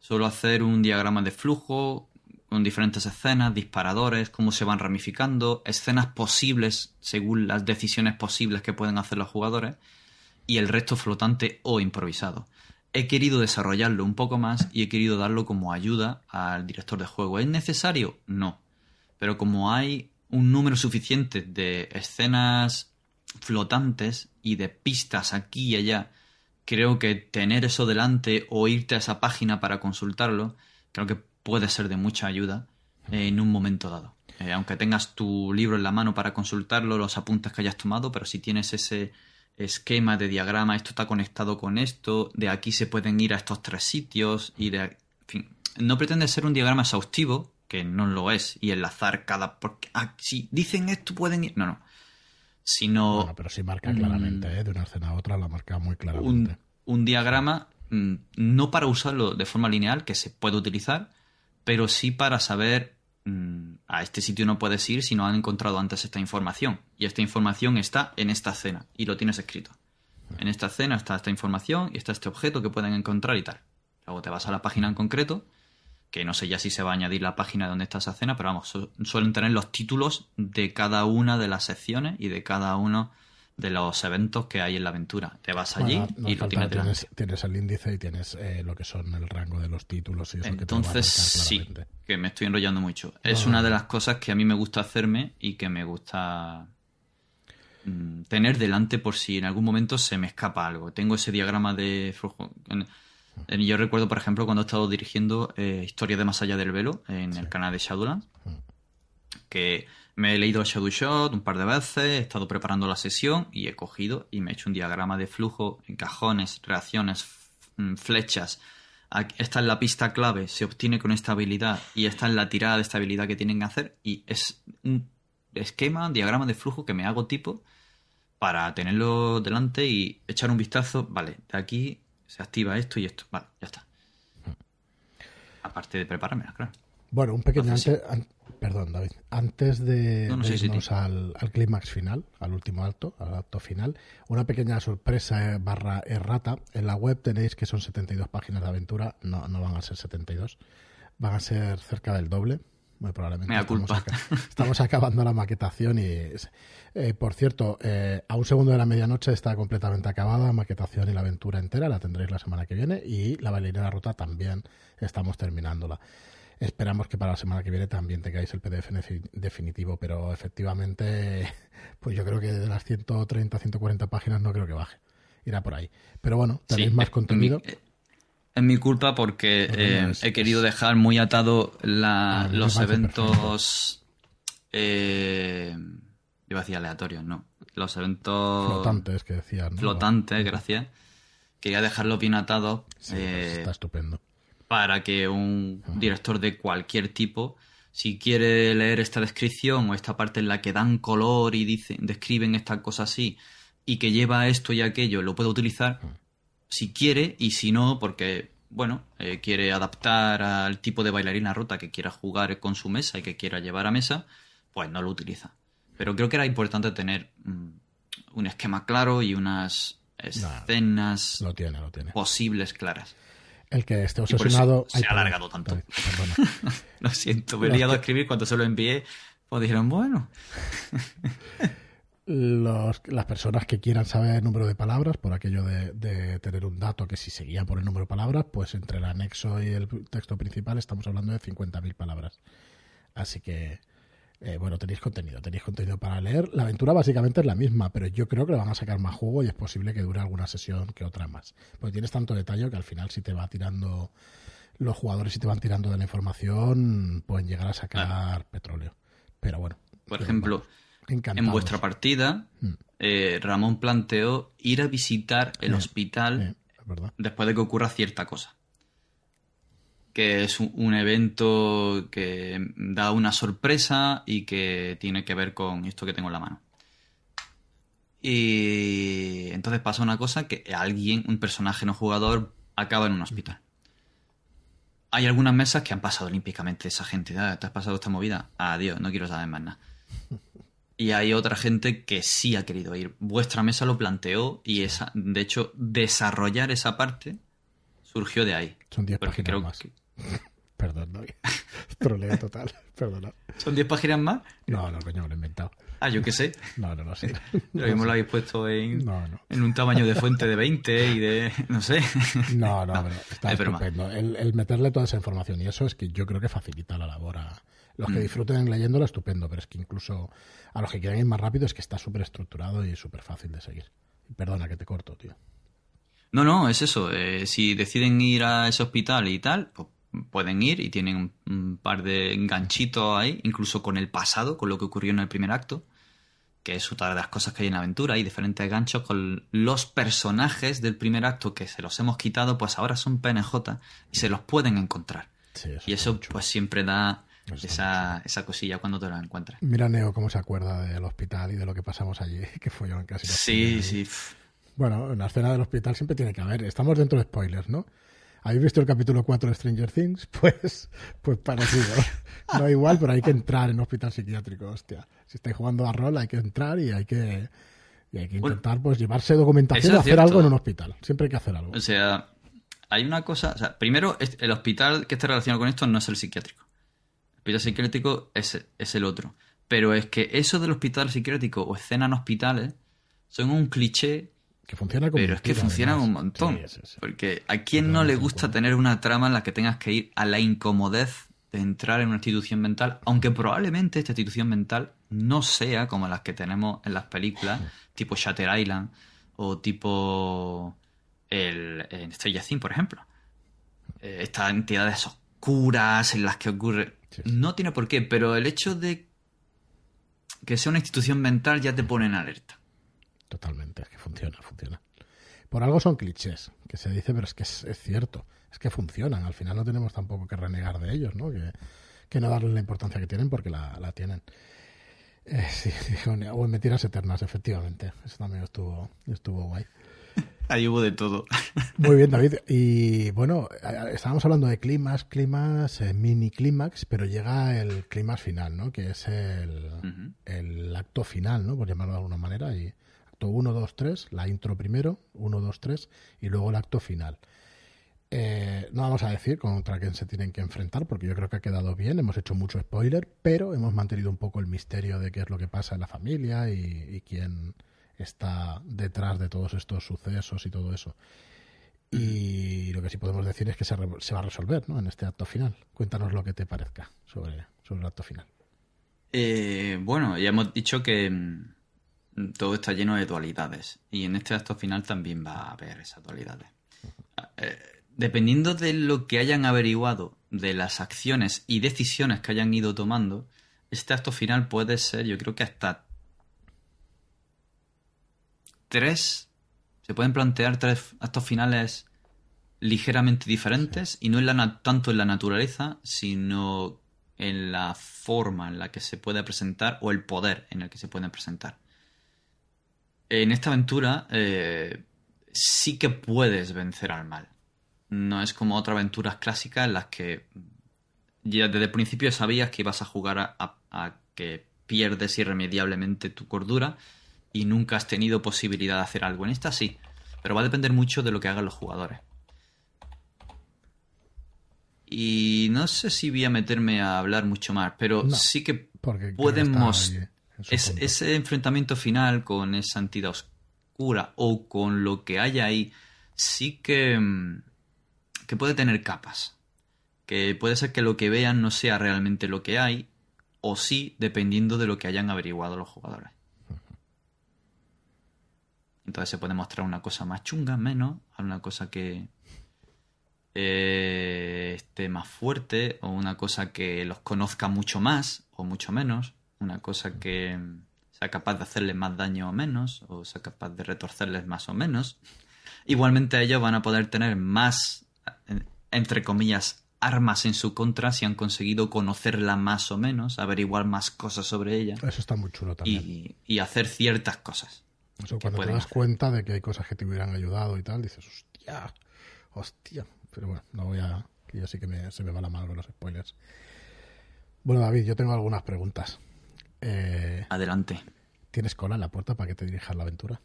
Suelo hacer un diagrama de flujo con diferentes escenas, disparadores, cómo se van ramificando, escenas posibles según las decisiones posibles que pueden hacer los jugadores y el resto flotante o improvisado. He querido desarrollarlo un poco más y he querido darlo como ayuda al director de juego. ¿Es necesario? No. Pero como hay un número suficiente de escenas flotantes y de pistas aquí y allá, creo que tener eso delante o irte a esa página para consultarlo, creo que puede ser de mucha ayuda en un momento dado. Eh, aunque tengas tu libro en la mano para consultarlo, los apuntes que hayas tomado, pero si tienes ese esquema de diagrama, esto está conectado con esto, de aquí se pueden ir a estos tres sitios y de... En fin, no pretende ser un diagrama exhaustivo, que no lo es, y enlazar cada... Porque, ah, si dicen esto pueden ir... No, no. Sino... Bueno, pero sí marca claramente, ¿eh? de una escena a otra la marca muy claramente. Un, diagrama, mm, no para usarlo de forma lineal, que se puede utilizar, pero sí para saber mm, a este sitio no puedes ir si no han encontrado antes esta información. Y esta información está en esta escena y lo tienes escrito. En esta escena está esta información y está este objeto que pueden encontrar y tal. Luego te vas a la página en concreto que no sé ya si se va a añadir la página donde está esa escena, pero vamos, suelen tener los títulos de cada una de las secciones y de cada uno de los eventos que hay en la aventura. Te vas allí y lo tienes, tienes, tienes, el índice y tienes eh, lo que son el rango de los títulos y eso Entonces, sí, que me estoy enrollando mucho. Es una de las cosas que a mí me gusta hacerme y que me gusta mm, tener delante por si en algún momento se me escapa algo. Tengo ese diagrama de flujo. Eh, yo recuerdo, por ejemplo, cuando he estado dirigiendo eh, Historia de Más Allá del Velo en el canal de Shadowlands, mm. que me he leído Shadow Shot un par de veces, he estado preparando la sesión y he cogido y me he hecho un diagrama de flujo, en cajones, reacciones, mm, flechas. Esta es la pista clave, se obtiene con esta habilidad y esta es la tirada de esta habilidad que tienen que hacer y es un esquema, un diagrama de flujo que me hago tipo para tenerlo delante y echar un vistazo, vale, de aquí se activa esto y esto. Vale, ya está. Aparte de preparármela, claro. Bueno, un pequeño antes, perdón, David, antes de, No, no, de sí, sí, irnos sí. al, al clímax final, al último alto, al acto final, una pequeña sorpresa eh, barra errata. En la web tenéis que son 72 páginas de aventura, no, no van a ser 72, van a ser cerca del doble. Muy probablemente. Mea Estamos culpa. aca- Estamos acabando la maquetación y, eh, por cierto, eh, a un segundo de la medianoche está completamente acabada la maquetación y la aventura entera, la tendréis la semana que viene y la bailarina rota también estamos terminándola. Esperamos que para la semana que viene también tengáis el PDF definitivo, pero efectivamente, [laughs] pues yo creo que de las 130, 140 páginas no creo que baje. Irá por ahí. Pero bueno, tenéis Sí, más contenido. mi- Es mi culpa porque eh, he querido dejar muy atado la- Ah, los eventos. Eh, iba a decir aleatorios, no. Los eventos Flotantes que decían. ¿no? flotantes, gracias. Quería dejarlos bien atados Sí, eh, pues está estupendo. Para que un director de cualquier tipo, si quiere leer esta descripción o esta parte en la que dan color y dicen, describen esta cosa así, y que lleva esto y aquello, lo puede utilizar si quiere, y si no, porque, bueno, eh, quiere adaptar al tipo de bailarina rota que quiera jugar con su mesa y que quiera llevar a mesa, pues no lo utiliza. Pero creo que era importante tener mm, un esquema claro y unas escenas Lo tiene, lo tiene. posibles claras. El que esté obsesionado. se Ay, ha alargado tanto. Perdona. [laughs] Lo siento, me he liado a escribir cuando se lo envié. Pues dijeron, bueno, [laughs] Los- las personas que quieran saber el número de palabras, por aquello de, de tener un dato que si seguía por el número de palabras, pues entre el anexo y el texto principal estamos hablando de 50.000 palabras. Así que, eh, bueno, tenéis contenido, tenéis contenido para leer. La aventura básicamente es la misma, pero yo creo que le van a sacar más jugo y es posible que dure alguna sesión que otra más. Porque tienes tanto detalle que al final si te va tirando los jugadores si te van tirando de la información pueden llegar a sacar petróleo. Pero bueno. por ejemplo, bueno, en vuestra partida, Mm. eh, Ramón planteó ir a visitar el hospital después de que ocurra cierta cosa. Que es un, evento que da una sorpresa y que tiene que ver con esto que tengo en la mano. Y entonces pasa una cosa que alguien, un personaje no jugador, acaba en un hospital. Hay algunas mesas que han pasado olímpicamente esa gente. "Ah, ¿Te has pasado esta movida? Adiós, no quiero saber más nada. [laughs] Y hay otra gente que sí ha querido ir. Vuestra mesa lo planteó y esa, de hecho, desarrollar esa parte surgió de ahí. Son 10 Porque páginas creo más. que- [laughs] Perdón, no. [laughs] Troleo total. [laughs] Perdona. ¿Son 10 páginas más? No, no, coño, me lo he inventado. Ah, yo qué sé. No, no, no sé. Lo mismo lo habéis puesto en, No, no. en un tamaño de fuente de 20 y de. No sé. No, no, pero está es estupendo. El, el meterle toda esa información y eso es que yo creo que facilita la labor a los Mm. que disfruten leyéndolo, estupendo, pero es que incluso a los que quieran ir más rápido es que está súper estructurado y súper fácil de seguir. Perdona que te corto, tío. No, no, es eso. eh, si deciden ir a ese hospital y tal, pues pueden ir y tienen un, un par de enganchitos ahí, incluso con el pasado, con lo que ocurrió en el primer acto, que es otra de las cosas que hay en la aventura. Hay diferentes ganchos con los personajes del primer acto que se los hemos quitado, pues ahora son PNJ y se los pueden encontrar. Sí, eso Y eso mucho. pues siempre da esa, esa cosilla cuando te lo encuentras. Mira Neo cómo se acuerda del hospital y de lo que pasamos allí, [laughs] que fue yo en casi Sí, sí. Bueno, en la escena del hospital siempre tiene que haber. Estamos dentro de spoilers, ¿no? ¿Habéis visto el capítulo 4 de Stranger Things? [laughs] Pues, pues parecido. No igual, pero hay que entrar en un hospital psiquiátrico, hostia. Si estáis jugando a rol hay que entrar y hay que, y hay que intentar pues llevarse documentación es hacer cierto. algo en un hospital. Siempre hay que hacer algo. O sea, hay una cosa. O sea, primero, el hospital que esté relacionado con esto no es el psiquiátrico. El hospital psiquiátrico es, es el otro. Pero es que eso del hospital psiquiátrico o escena en hospitales son un cliché, Que funciona como pero es que además. un montón. Sí, sí, sí. Porque a quién no le gusta tener una trama en la que tengas que ir a la incomodez de entrar en una institución mental, aunque probablemente esta institución mental no sea como las que tenemos en las películas, tipo Shatter Island o tipo el, en Things, por ejemplo. Eh, estas entidades oscuras en las que ocurre. No tiene por qué, pero el hecho de que sea una institución mental ya te pone en alerta. Totalmente, es que funciona, funciona. Por algo son clichés, que se dice, pero es que es, es cierto. Es que funcionan. Al final no tenemos tampoco que renegar de ellos, ¿no? Que, que no darles la importancia que tienen porque la, la tienen. Eh, sí, [laughs] o en Mentiras Eternas, efectivamente. Eso también estuvo, estuvo guay. [laughs] Ahí hubo de todo. [laughs] Muy bien, David. Y bueno, estábamos hablando de climas, climas, eh, mini clímax, pero llega el clímax final, ¿no? Que es el, el, acto final, ¿no? Por llamarlo de alguna manera. Y acto 1, 2, 3, la intro primero, 1, 2, 3, y luego el acto final. Eh, no vamos a decir contra quién se tienen que enfrentar, porque yo creo que ha quedado bien. Hemos hecho mucho spoiler, pero hemos mantenido un poco el misterio de qué es lo que pasa en la familia y, quién está detrás de todos estos sucesos y todo eso. Y lo que sí podemos decir es que se, va a resolver ¿no? en este acto final. Cuéntanos lo que te parezca sobre, sobre el acto final. Eh, bueno, ya hemos dicho que mm, todo está lleno de dualidades. Y en este acto final también va a haber esas dualidades dependiendo de lo que hayan averiguado, de las acciones y decisiones que hayan ido tomando, este acto final puede ser, yo creo que hasta tres, se pueden plantear tres actos finales ligeramente diferentes y no en la, tanto en la naturaleza, sino en la forma en la que se puede presentar o el poder en el que se puede presentar. En esta aventura eh, sí que puedes vencer al mal no es como otras aventuras clásicas en las que ya desde el principio sabías que ibas a jugar a, que pierdes irremediablemente tu cordura y nunca has tenido posibilidad de hacer algo. En esta sí, pero va a depender mucho de lo que hagan los jugadores. Y no sé si voy a meterme a hablar mucho más, pero sí que podemos... ese enfrentamiento final con esa entidad oscura o con lo que haya ahí, sí que mm, que puede tener capas. Que puede ser que lo que vean no sea realmente lo que hay, o sí, dependiendo de lo que hayan averiguado los jugadores. Entonces se puede mostrar una cosa más chunga, menos, una cosa que eh, esté más fuerte, o una cosa que los conozca mucho más o mucho menos, una cosa que sea capaz de hacerles más daño o menos, o sea capaz de retorcerles más o menos. Igualmente ellos van a poder tener más entre comillas, armas en su contra si han conseguido conocerla más o menos, averiguar más cosas sobre ella. Eso está muy chulo también. Y, hacer ciertas cosas. Eso cuando te das cuenta de que hay cosas que te hubieran ayudado y tal, dices, hostia, hostia. Pero bueno, no voy a... que yo sí que se me va la mano con los spoilers. Bueno, David, yo tengo algunas preguntas. Eh, Adelante. ¿Tienes cola en la puerta para que te dirijas la aventura?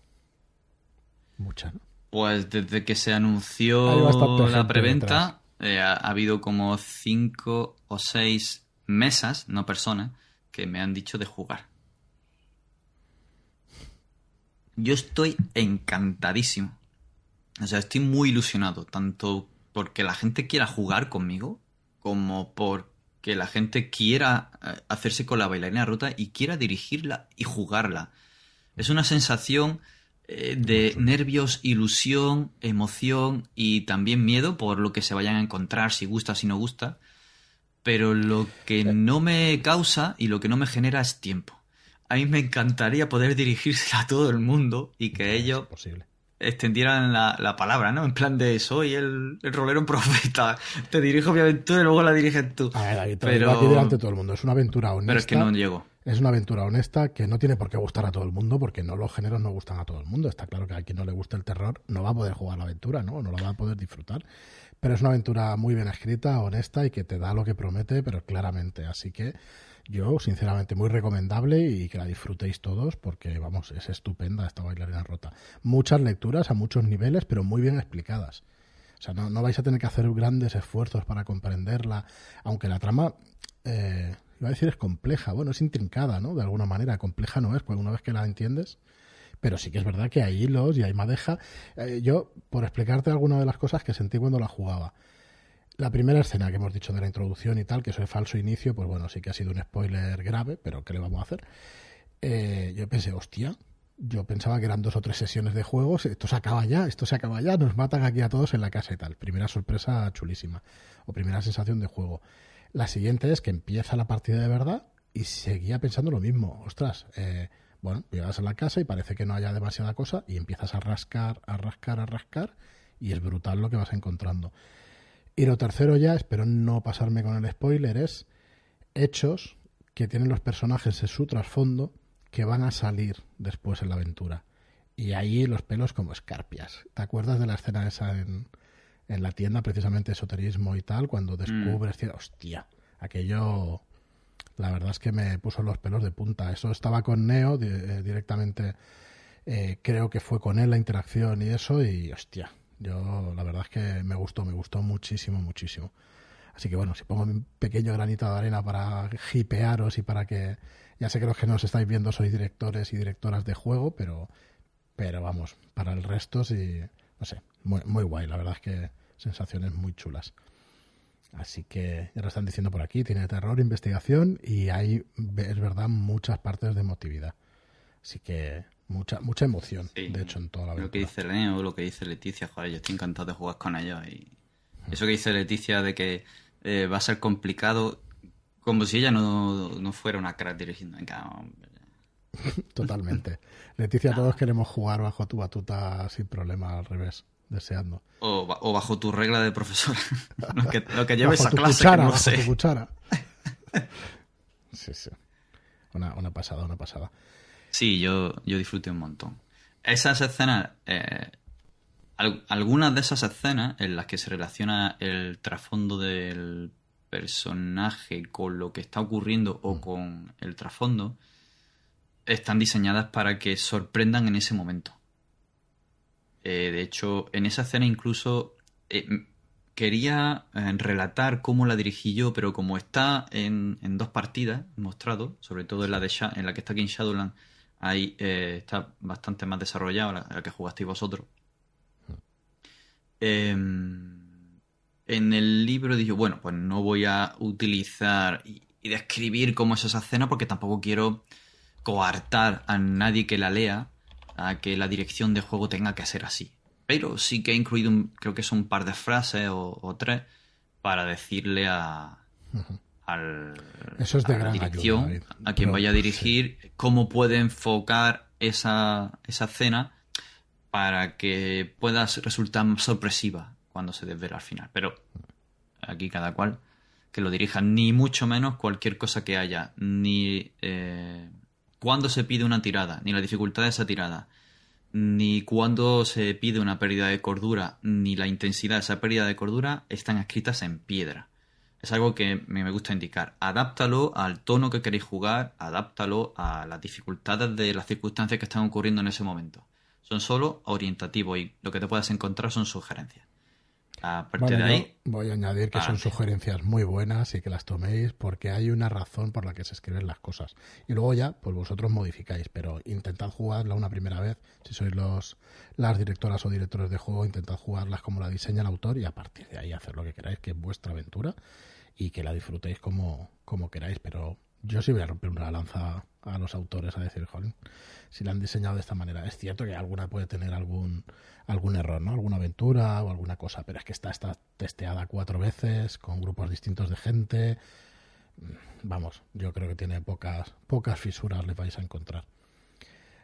Mucha, ¿no? Pues desde que se anunció la preventa, eh, ha, habido como cinco o seis mesas, no personas, que me han dicho de jugar. Yo estoy encantadísimo. O sea, estoy muy ilusionado, tanto porque la gente quiera jugar conmigo, como porque la gente quiera eh, hacerse con la bailarina rota y quiera dirigirla y jugarla. Es una sensación eh, de nervios, ilusión, emoción y también miedo por lo que se vayan a encontrar, si gusta, si no gusta. Pero lo que no me causa y lo que no me genera es tiempo. A mí me encantaría poder dirigirse a todo el mundo y que ellos extendieran la, palabra, ¿no? En plan de soy el, el rolero profeta, te dirijo mi aventura y luego la diriges tú. A ver, pero... aquí delante de todo el mundo, es una aventura honesta. Pero es que no llego. Es una aventura honesta que no tiene por qué gustar a todo el mundo, porque no los géneros no gustan a todo el mundo. Está claro que a quien no le guste el terror no va a poder jugar la aventura, ¿no? No la va a poder disfrutar. Pero es una aventura muy bien escrita, honesta y que te da lo que promete, pero claramente. Así que yo, sinceramente, muy recomendable y que la disfrutéis todos porque, vamos, es estupenda esta bailarina rota. Muchas lecturas a muchos niveles, pero muy bien explicadas. O sea, no, no vais a tener que hacer grandes esfuerzos para comprenderla, aunque la trama eh, iba a decir es compleja, bueno, es intrincada, ¿no? De alguna manera, compleja no es, porque una vez que la entiendes, pero sí que es verdad que hay hilos y hay madeja. Eh, yo, por explicarte alguna de las cosas que sentí cuando la jugaba. La primera escena que hemos dicho de la introducción y tal, que es el falso inicio, pues bueno, sí que ha sido un spoiler grave, pero ¿qué le vamos a hacer? Eh, yo pensé, hostia, yo pensaba que eran dos o tres sesiones de juegos, esto se acaba ya, esto se acaba ya, nos matan aquí a todos en la casa y tal. Primera sorpresa chulísima, o primera sensación de juego. La siguiente es que empieza la partida de verdad y seguía pensando lo mismo. Ostras, eh, bueno, llegas a la casa y parece que no haya demasiada cosa y empiezas a rascar, a rascar, a rascar y es brutal lo que vas encontrando. Y lo tercero ya, espero no pasarme con el spoiler, es hechos que tienen los personajes en su trasfondo que van a salir después en la aventura. y ahí los pelos como escarpias. ¿Te acuerdas de la escena esa en, en la tienda, precisamente esoterismo y tal, cuando descubres, hostia, aquello, la verdad es que me puso los pelos de punta. Eso estaba con Neo eh, directamente, eh, creo que fue con él la interacción y eso, y hostia, yo la verdad es que me gustó, me gustó muchísimo, muchísimo. Así que bueno, si pongo un pequeño granito de arena para hipearos y para que, ya sé que los que nos estáis viendo sois directores y directoras de juego, pero, pero vamos, para el resto sí, no sé, muy, muy guay, la verdad es que sensaciones muy chulas. Así que ya lo están diciendo por aquí, tiene terror, investigación y hay, es verdad, muchas partes de emotividad. Así que mucha mucha emoción, de hecho, en toda la vida. Lo que dice Leo, lo que dice Leticia, joder, yo estoy encantado de jugar con ellos. Y eso que dice Leticia de que eh, va a ser complicado, como si ella no, fuera una crack dirigiendo. [laughs] Totalmente. Leticia, todos queremos jugar bajo tu batuta sin problema, al revés deseando. O, bajo tu regla de profesor. [laughs] lo, que, lo que lleves a clase. no sé. tu cuchara. [laughs] sí, sí. Una, una, pasada, una pasada. Sí, yo, yo disfruté un montón. Esas escenas, eh, algunas de esas escenas en las que se relaciona el trasfondo del personaje con lo que está ocurriendo o mm. con el trasfondo, están diseñadas para que sorprendan en ese momento. Eh, de hecho, en esa escena incluso eh, quería eh, relatar cómo la dirigí yo, pero como está en, dos partidas mostrado, sobre todo en la, de en la que está aquí en Shadowland, ahí está bastante más desarrollado, la, la que jugasteis vosotros. Em, en el libro dije, bueno, pues no voy a utilizar y, describir cómo es esa escena porque tampoco quiero coartar a nadie que la lea a que la dirección de juego tenga que ser así. Pero sí que he incluido, creo que son un par de frases o, tres para decirle a, al, Eso es de la dirección, a quien vaya a dirigir, cómo puede enfocar esa, esa escena para que pueda resultar sorpresiva cuando se desvela al final. Pero aquí cada cual que lo dirija, ni mucho menos cualquier cosa que haya, ni eh, cuándo se pide una tirada, ni la dificultad de esa tirada, ni cuándo se pide una pérdida de cordura, ni la intensidad de esa pérdida de cordura están escritas en piedra. Es algo que me gusta indicar. Adáptalo al tono que queréis jugar, adáptalo a las dificultades de las circunstancias que están ocurriendo en ese momento. Son solo orientativos y lo que te puedes encontrar son sugerencias. A partir de ahí. Voy a añadir que son sugerencias muy buenas y que las toméis porque hay una razón por la que se escriben las cosas. Y luego ya, pues vosotros modificáis, pero intentad jugarla una primera vez. Si sois los las directoras o directores de juego, intentad jugarlas como la diseña el autor y a partir de ahí hacer lo que queráis, que es vuestra aventura y que la disfrutéis como, como queráis. Pero yo sí voy a romper una lanza a los autores a decir, jolín, si la han diseñado de esta manera. Es cierto que alguna puede tener algún, algún error, ¿no? Alguna aventura o alguna cosa, pero es que está, está testeada cuatro veces con grupos distintos de gente. Vamos, yo creo que tiene pocas, pocas fisuras le vais a encontrar.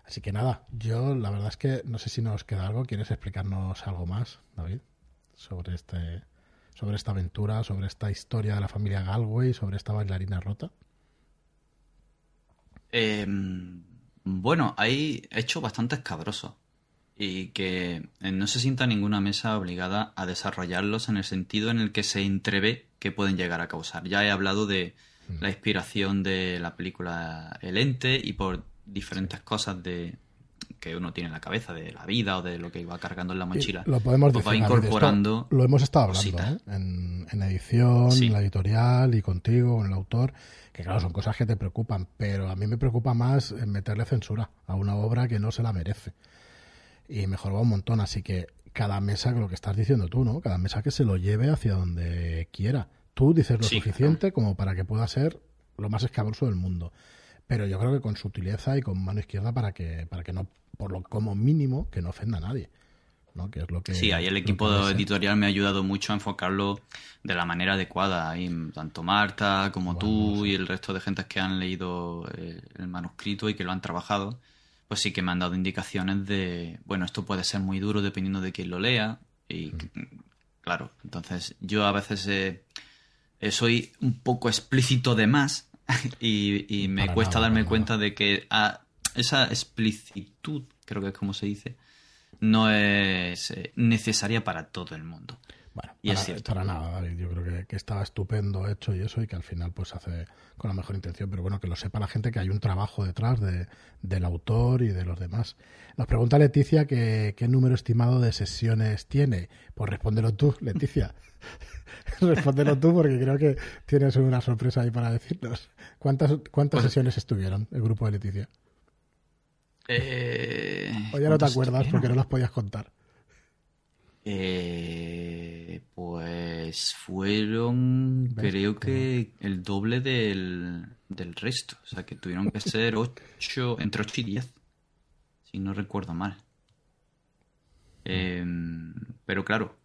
Así que nada, yo la verdad es que no sé si nos queda algo. ¿Quieres explicarnos algo más, David? Sobre este sobre esta aventura, sobre esta historia de la familia Galway, sobre esta bailarina rota. Eh, bueno, hay hechos bastante escabrosos y que eh, no se sienta ninguna mesa obligada a desarrollarlos en el sentido en el que se entrevé que pueden llegar a causar. Ya he hablado de mm. la inspiración de la película El Ente y por diferentes cosas de que uno tiene en la cabeza de la vida o de lo que iba cargando en la mochila. lo podemos pues decir, va incorporando. lo hemos estado hablando ¿eh? en, edición, en la editorial y contigo, con el autor que claro, son cosas que te preocupan, pero a mí me preocupa más meterle censura a una obra que no se la merece. Y mejor va un montón, así que cada mesa, lo que estás diciendo tú, ¿no? Cada mesa que se lo lleve hacia donde quiera. Tú dices lo suficiente como para que pueda ser lo más escabroso del mundo. Pero yo creo que con sutileza y con mano izquierda para que, para que no, por lo como mínimo, que no ofenda a nadie lo que, sí, ahí el equipo editorial me ha ayudado mucho a enfocarlo de la manera adecuada. Ahí, tanto Marta como tú y el resto de gente que han leído eh, el manuscrito y que lo han trabajado, pues sí que me han dado indicaciones de, bueno, esto puede ser muy duro dependiendo de quién lo lea. Y claro, entonces yo a veces eh, eh, soy un poco explícito de más [laughs] y, me cuesta darme cuenta de que... Ah, esa explicitud, creo que es como se dice, no es eh, necesaria para todo el mundo. Bueno, y para, es para nada, David. Yo creo que, que, estaba estupendo hecho y eso, y que al final pues hace con la mejor intención. Pero bueno, que lo sepa la gente que hay un trabajo detrás de, del autor y de los demás. Nos pregunta Leticia que qué número estimado de sesiones tiene. Pues respóndelo tú, [laughs] Leticia. [laughs] respóndelo tú porque creo que tienes una sorpresa ahí para decirnos. ¿Cuántas, cuántas pues sesiones estuvieron el grupo de Leticia? Eh, o ya no te acuerdas porque no las podías contar. Eh, pues fueron, creo que el doble del, del, resto. O sea, que tuvieron que ser ocho, entre 8 y 10, si no recuerdo mal. Em, pero claro,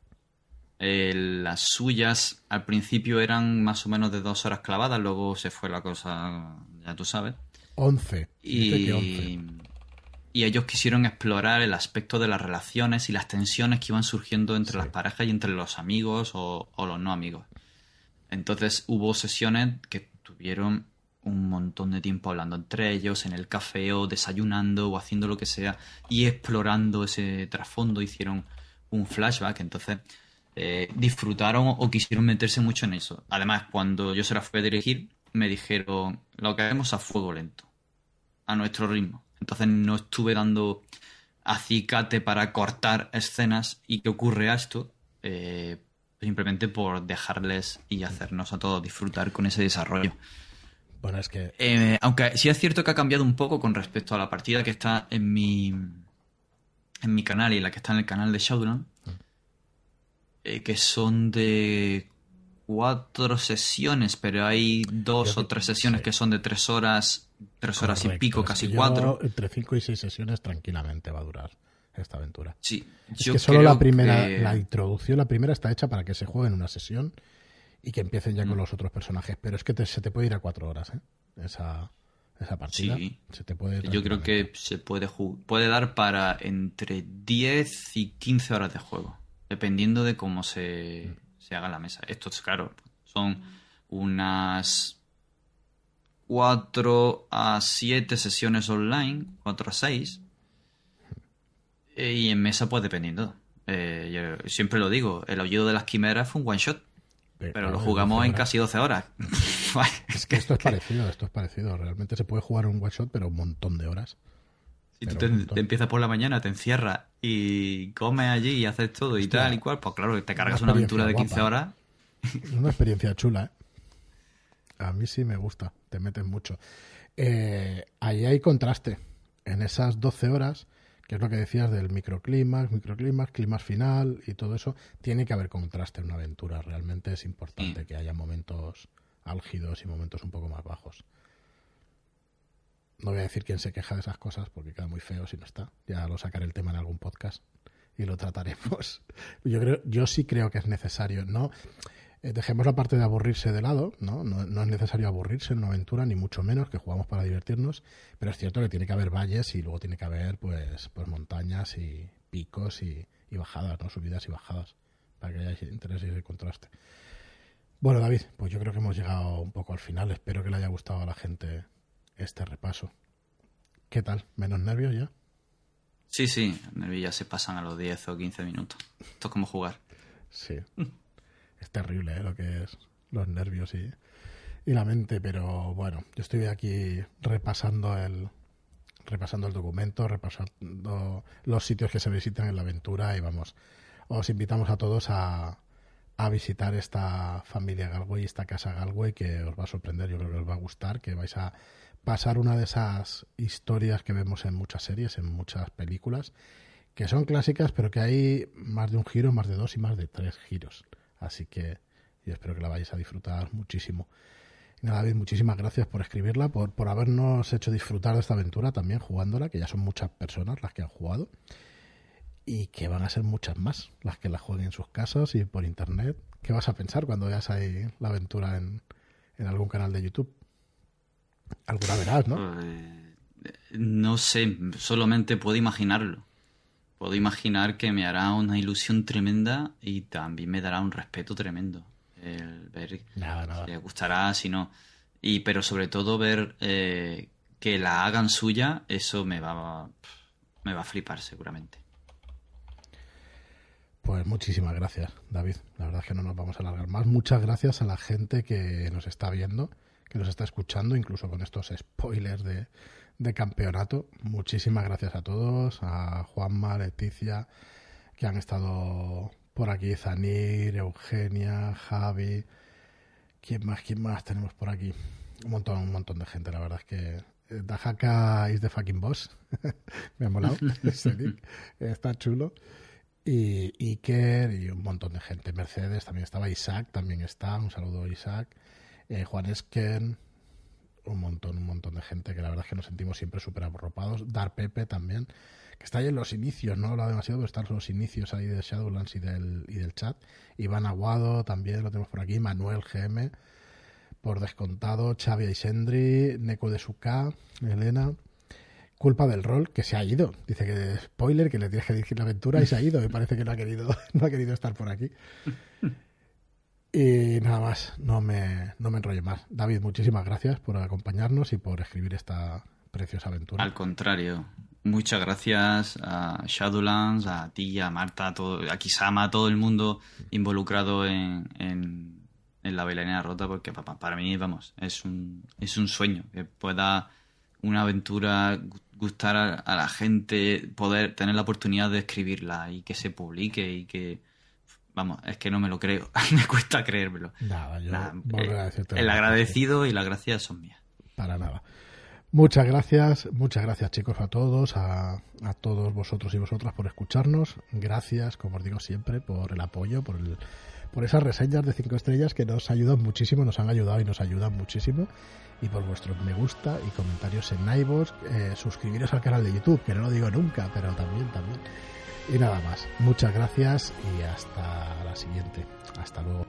eh, las suyas al principio eran más o menos de dos horas clavadas, luego se fue la cosa, ya tú sabes. 11. Y, y ellos quisieron explorar el aspecto de las relaciones y las tensiones que iban surgiendo entre las parejas y entre los amigos o, los no amigos. Entonces hubo sesiones que tuvieron un montón de tiempo hablando entre ellos, en el café o desayunando o haciendo lo que sea y explorando ese trasfondo, hicieron un flashback, entonces eh, disfrutaron o quisieron meterse mucho en eso. Además, cuando yo se la fui a dirigir, me dijeron, lo que haremos a fuego lento, a nuestro ritmo. Entonces no estuve dando acicate para cortar escenas y que ocurre esto, eh, simplemente por dejarles y hacernos a todos disfrutar con ese desarrollo. Bueno, es que. Eh, aunque sí es cierto que ha cambiado un poco con respecto a la partida que está en mi. en mi canal y la que está en el canal de Shadowrun. Mm. Eh, que son de cuatro sesiones, pero hay dos o tres sesiones que son de tres horas tres horas y pico, casi cuatro. Entre cinco y seis sesiones tranquilamente va a durar esta aventura. Sí, es que solo la primera, la introducción, la primera está hecha para que se juegue en una sesión y que empiecen ya con mm. los otros personajes. Pero es que se te puede ir a cuatro horas, ¿eh? Esa, esa partida. Sí. Se te puede Yo creo que se puede puede dar para entre 10 y 15 horas de juego, dependiendo de cómo se, mm. se haga la mesa. Esto es claro, son unas 4 a 7 sesiones online, 4 a 6. Eh, y en mesa, pues dependiendo. Eh, yo siempre lo digo, el aullido de las quimeras fue un one shot. Pero lo jugamos en casi 12 horas. [laughs] es que esto es parecido, esto es parecido. Realmente se puede jugar un one shot, pero un montón de horas. Si tú te, empiezas por la mañana, te encierras y comes allí y haces todo y tal y cual, pues claro, te cargas una, aventura de 15 horas. Es una experiencia chula, ¿eh? A mí sí me gusta, te metes mucho. Eh, ahí hay contraste. En esas 12 horas, que es lo que decías del microclímax, microclímax, clima final y todo eso, tiene que haber contraste en una aventura. Realmente es importante que haya momentos álgidos y momentos un poco más bajos. No voy a decir quién se queja de esas cosas porque queda muy feo si no está. Ya lo sacaré el tema en algún podcast y lo trataremos. [laughs] Yo creo, yo sí creo que es necesario, ¿no? Eh, dejemos la parte de aburrirse de lado, ¿no? ¿no? es necesario aburrirse en una aventura, ni mucho menos, que jugamos para divertirnos, pero es cierto que tiene que haber valles y luego tiene que haber pues, pues montañas y picos y, bajadas, ¿no? Subidas y bajadas, para que haya interés y contraste. Bueno, David, pues yo creo que hemos llegado un poco al final. Espero que le haya gustado a la gente este repaso. ¿Qué tal? ¿Menos nervios ya? Sí, sí, nervios ya se pasan a los 10 o 15 minutos. Esto es como jugar. Sí. [laughs] es terrible ¿eh? lo que es los nervios y, y la mente, pero bueno, yo estoy aquí repasando el repasando el documento, repasando los sitios que se visitan en la aventura y vamos, os invitamos a todos a, a visitar esta familia Galway, esta casa Galway que os va a sorprender, yo creo que os va a gustar, que vais a pasar una de esas historias que vemos en muchas series, en muchas películas, que son clásicas, pero que hay más de un giro, más de dos y más de tres giros. Así que yo espero que la vayáis a disfrutar muchísimo. Nada, David, muchísimas gracias por escribirla, por, por habernos hecho disfrutar de esta aventura también jugándola, que ya son muchas personas las que han jugado. Y que van a ser muchas más las que la jueguen en sus casas y por internet. ¿Qué vas a pensar cuando veas ahí la aventura en, en algún canal de YouTube? Alguna verás, ¿no? Pues, no sé, solamente puedo imaginarlo puedo imaginar que me hará una ilusión tremenda y también me dará un respeto tremendo. El ver si le gustará, si no. Y, pero sobre todo ver eh, que la hagan suya, eso me va, me va a flipar seguramente. Pues muchísimas gracias, David. La verdad es que no nos vamos a alargar más. Muchas gracias a la gente que nos está viendo, que nos está escuchando, incluso con estos spoilers de, de campeonato. Muchísimas gracias a todos, a Juanma, Leticia, que han estado por aquí, Zanir, Eugenia, Javi. ¿Quién más? ¿Quién más tenemos por aquí? Un montón, un montón de gente, la verdad es que Dajaka is the fucking boss. [laughs] Me ha molado. [laughs] [laughs] Está chulo. Y Iker y un montón de gente. Mercedes también estaba. Isaac también está. Un saludo Isaac. Eh, Juan Esken. Un montón, un montón de gente que la verdad es que nos sentimos siempre súper arropados. Dar Pepe también. Que está ahí en los inicios, no habla demasiado, pero están los inicios ahí de Shadowlands y del, y del chat. Iván Aguado también lo tenemos por aquí. Manuel GM por descontado, Xavi Aisendri, Neko de Suka, Elena. Culpa del rol, que se ha ido. Dice que spoiler, que le tienes que dirigir la aventura y se ha ido. Me parece que no ha querido, [laughs] no ha querido estar por aquí. Y nada más, no me, no me enrollo más. David, muchísimas gracias por acompañarnos y por escribir esta preciosa aventura. Al contrario, muchas gracias a Shadowlands, a ti, a Marta, a, todo, a Kisama, a todo el mundo involucrado en en la bailarina rota porque para mí, vamos, es un, es un sueño que pueda una aventura gustar a, la gente, poder tener la oportunidad de escribirla y que se publique y que, vamos, es que no me lo creo, [laughs] me cuesta creérmelo. Nada, yo eh, el agradecido y las gracias son mías. Para nada. Muchas gracias, muchas gracias chicos a todos, a, a, todos vosotros y vosotras por escucharnos. Gracias, como os digo siempre, por el apoyo, por el, por esas reseñas de 5 estrellas que nos ayudan muchísimo, nos han ayudado y nos ayudan muchísimo. Y por vuestros me gusta y comentarios en iVoox, eh, suscribiros al canal de YouTube, que no lo digo nunca, pero también, también. Y nada más. Muchas gracias y hasta la siguiente. Hasta luego.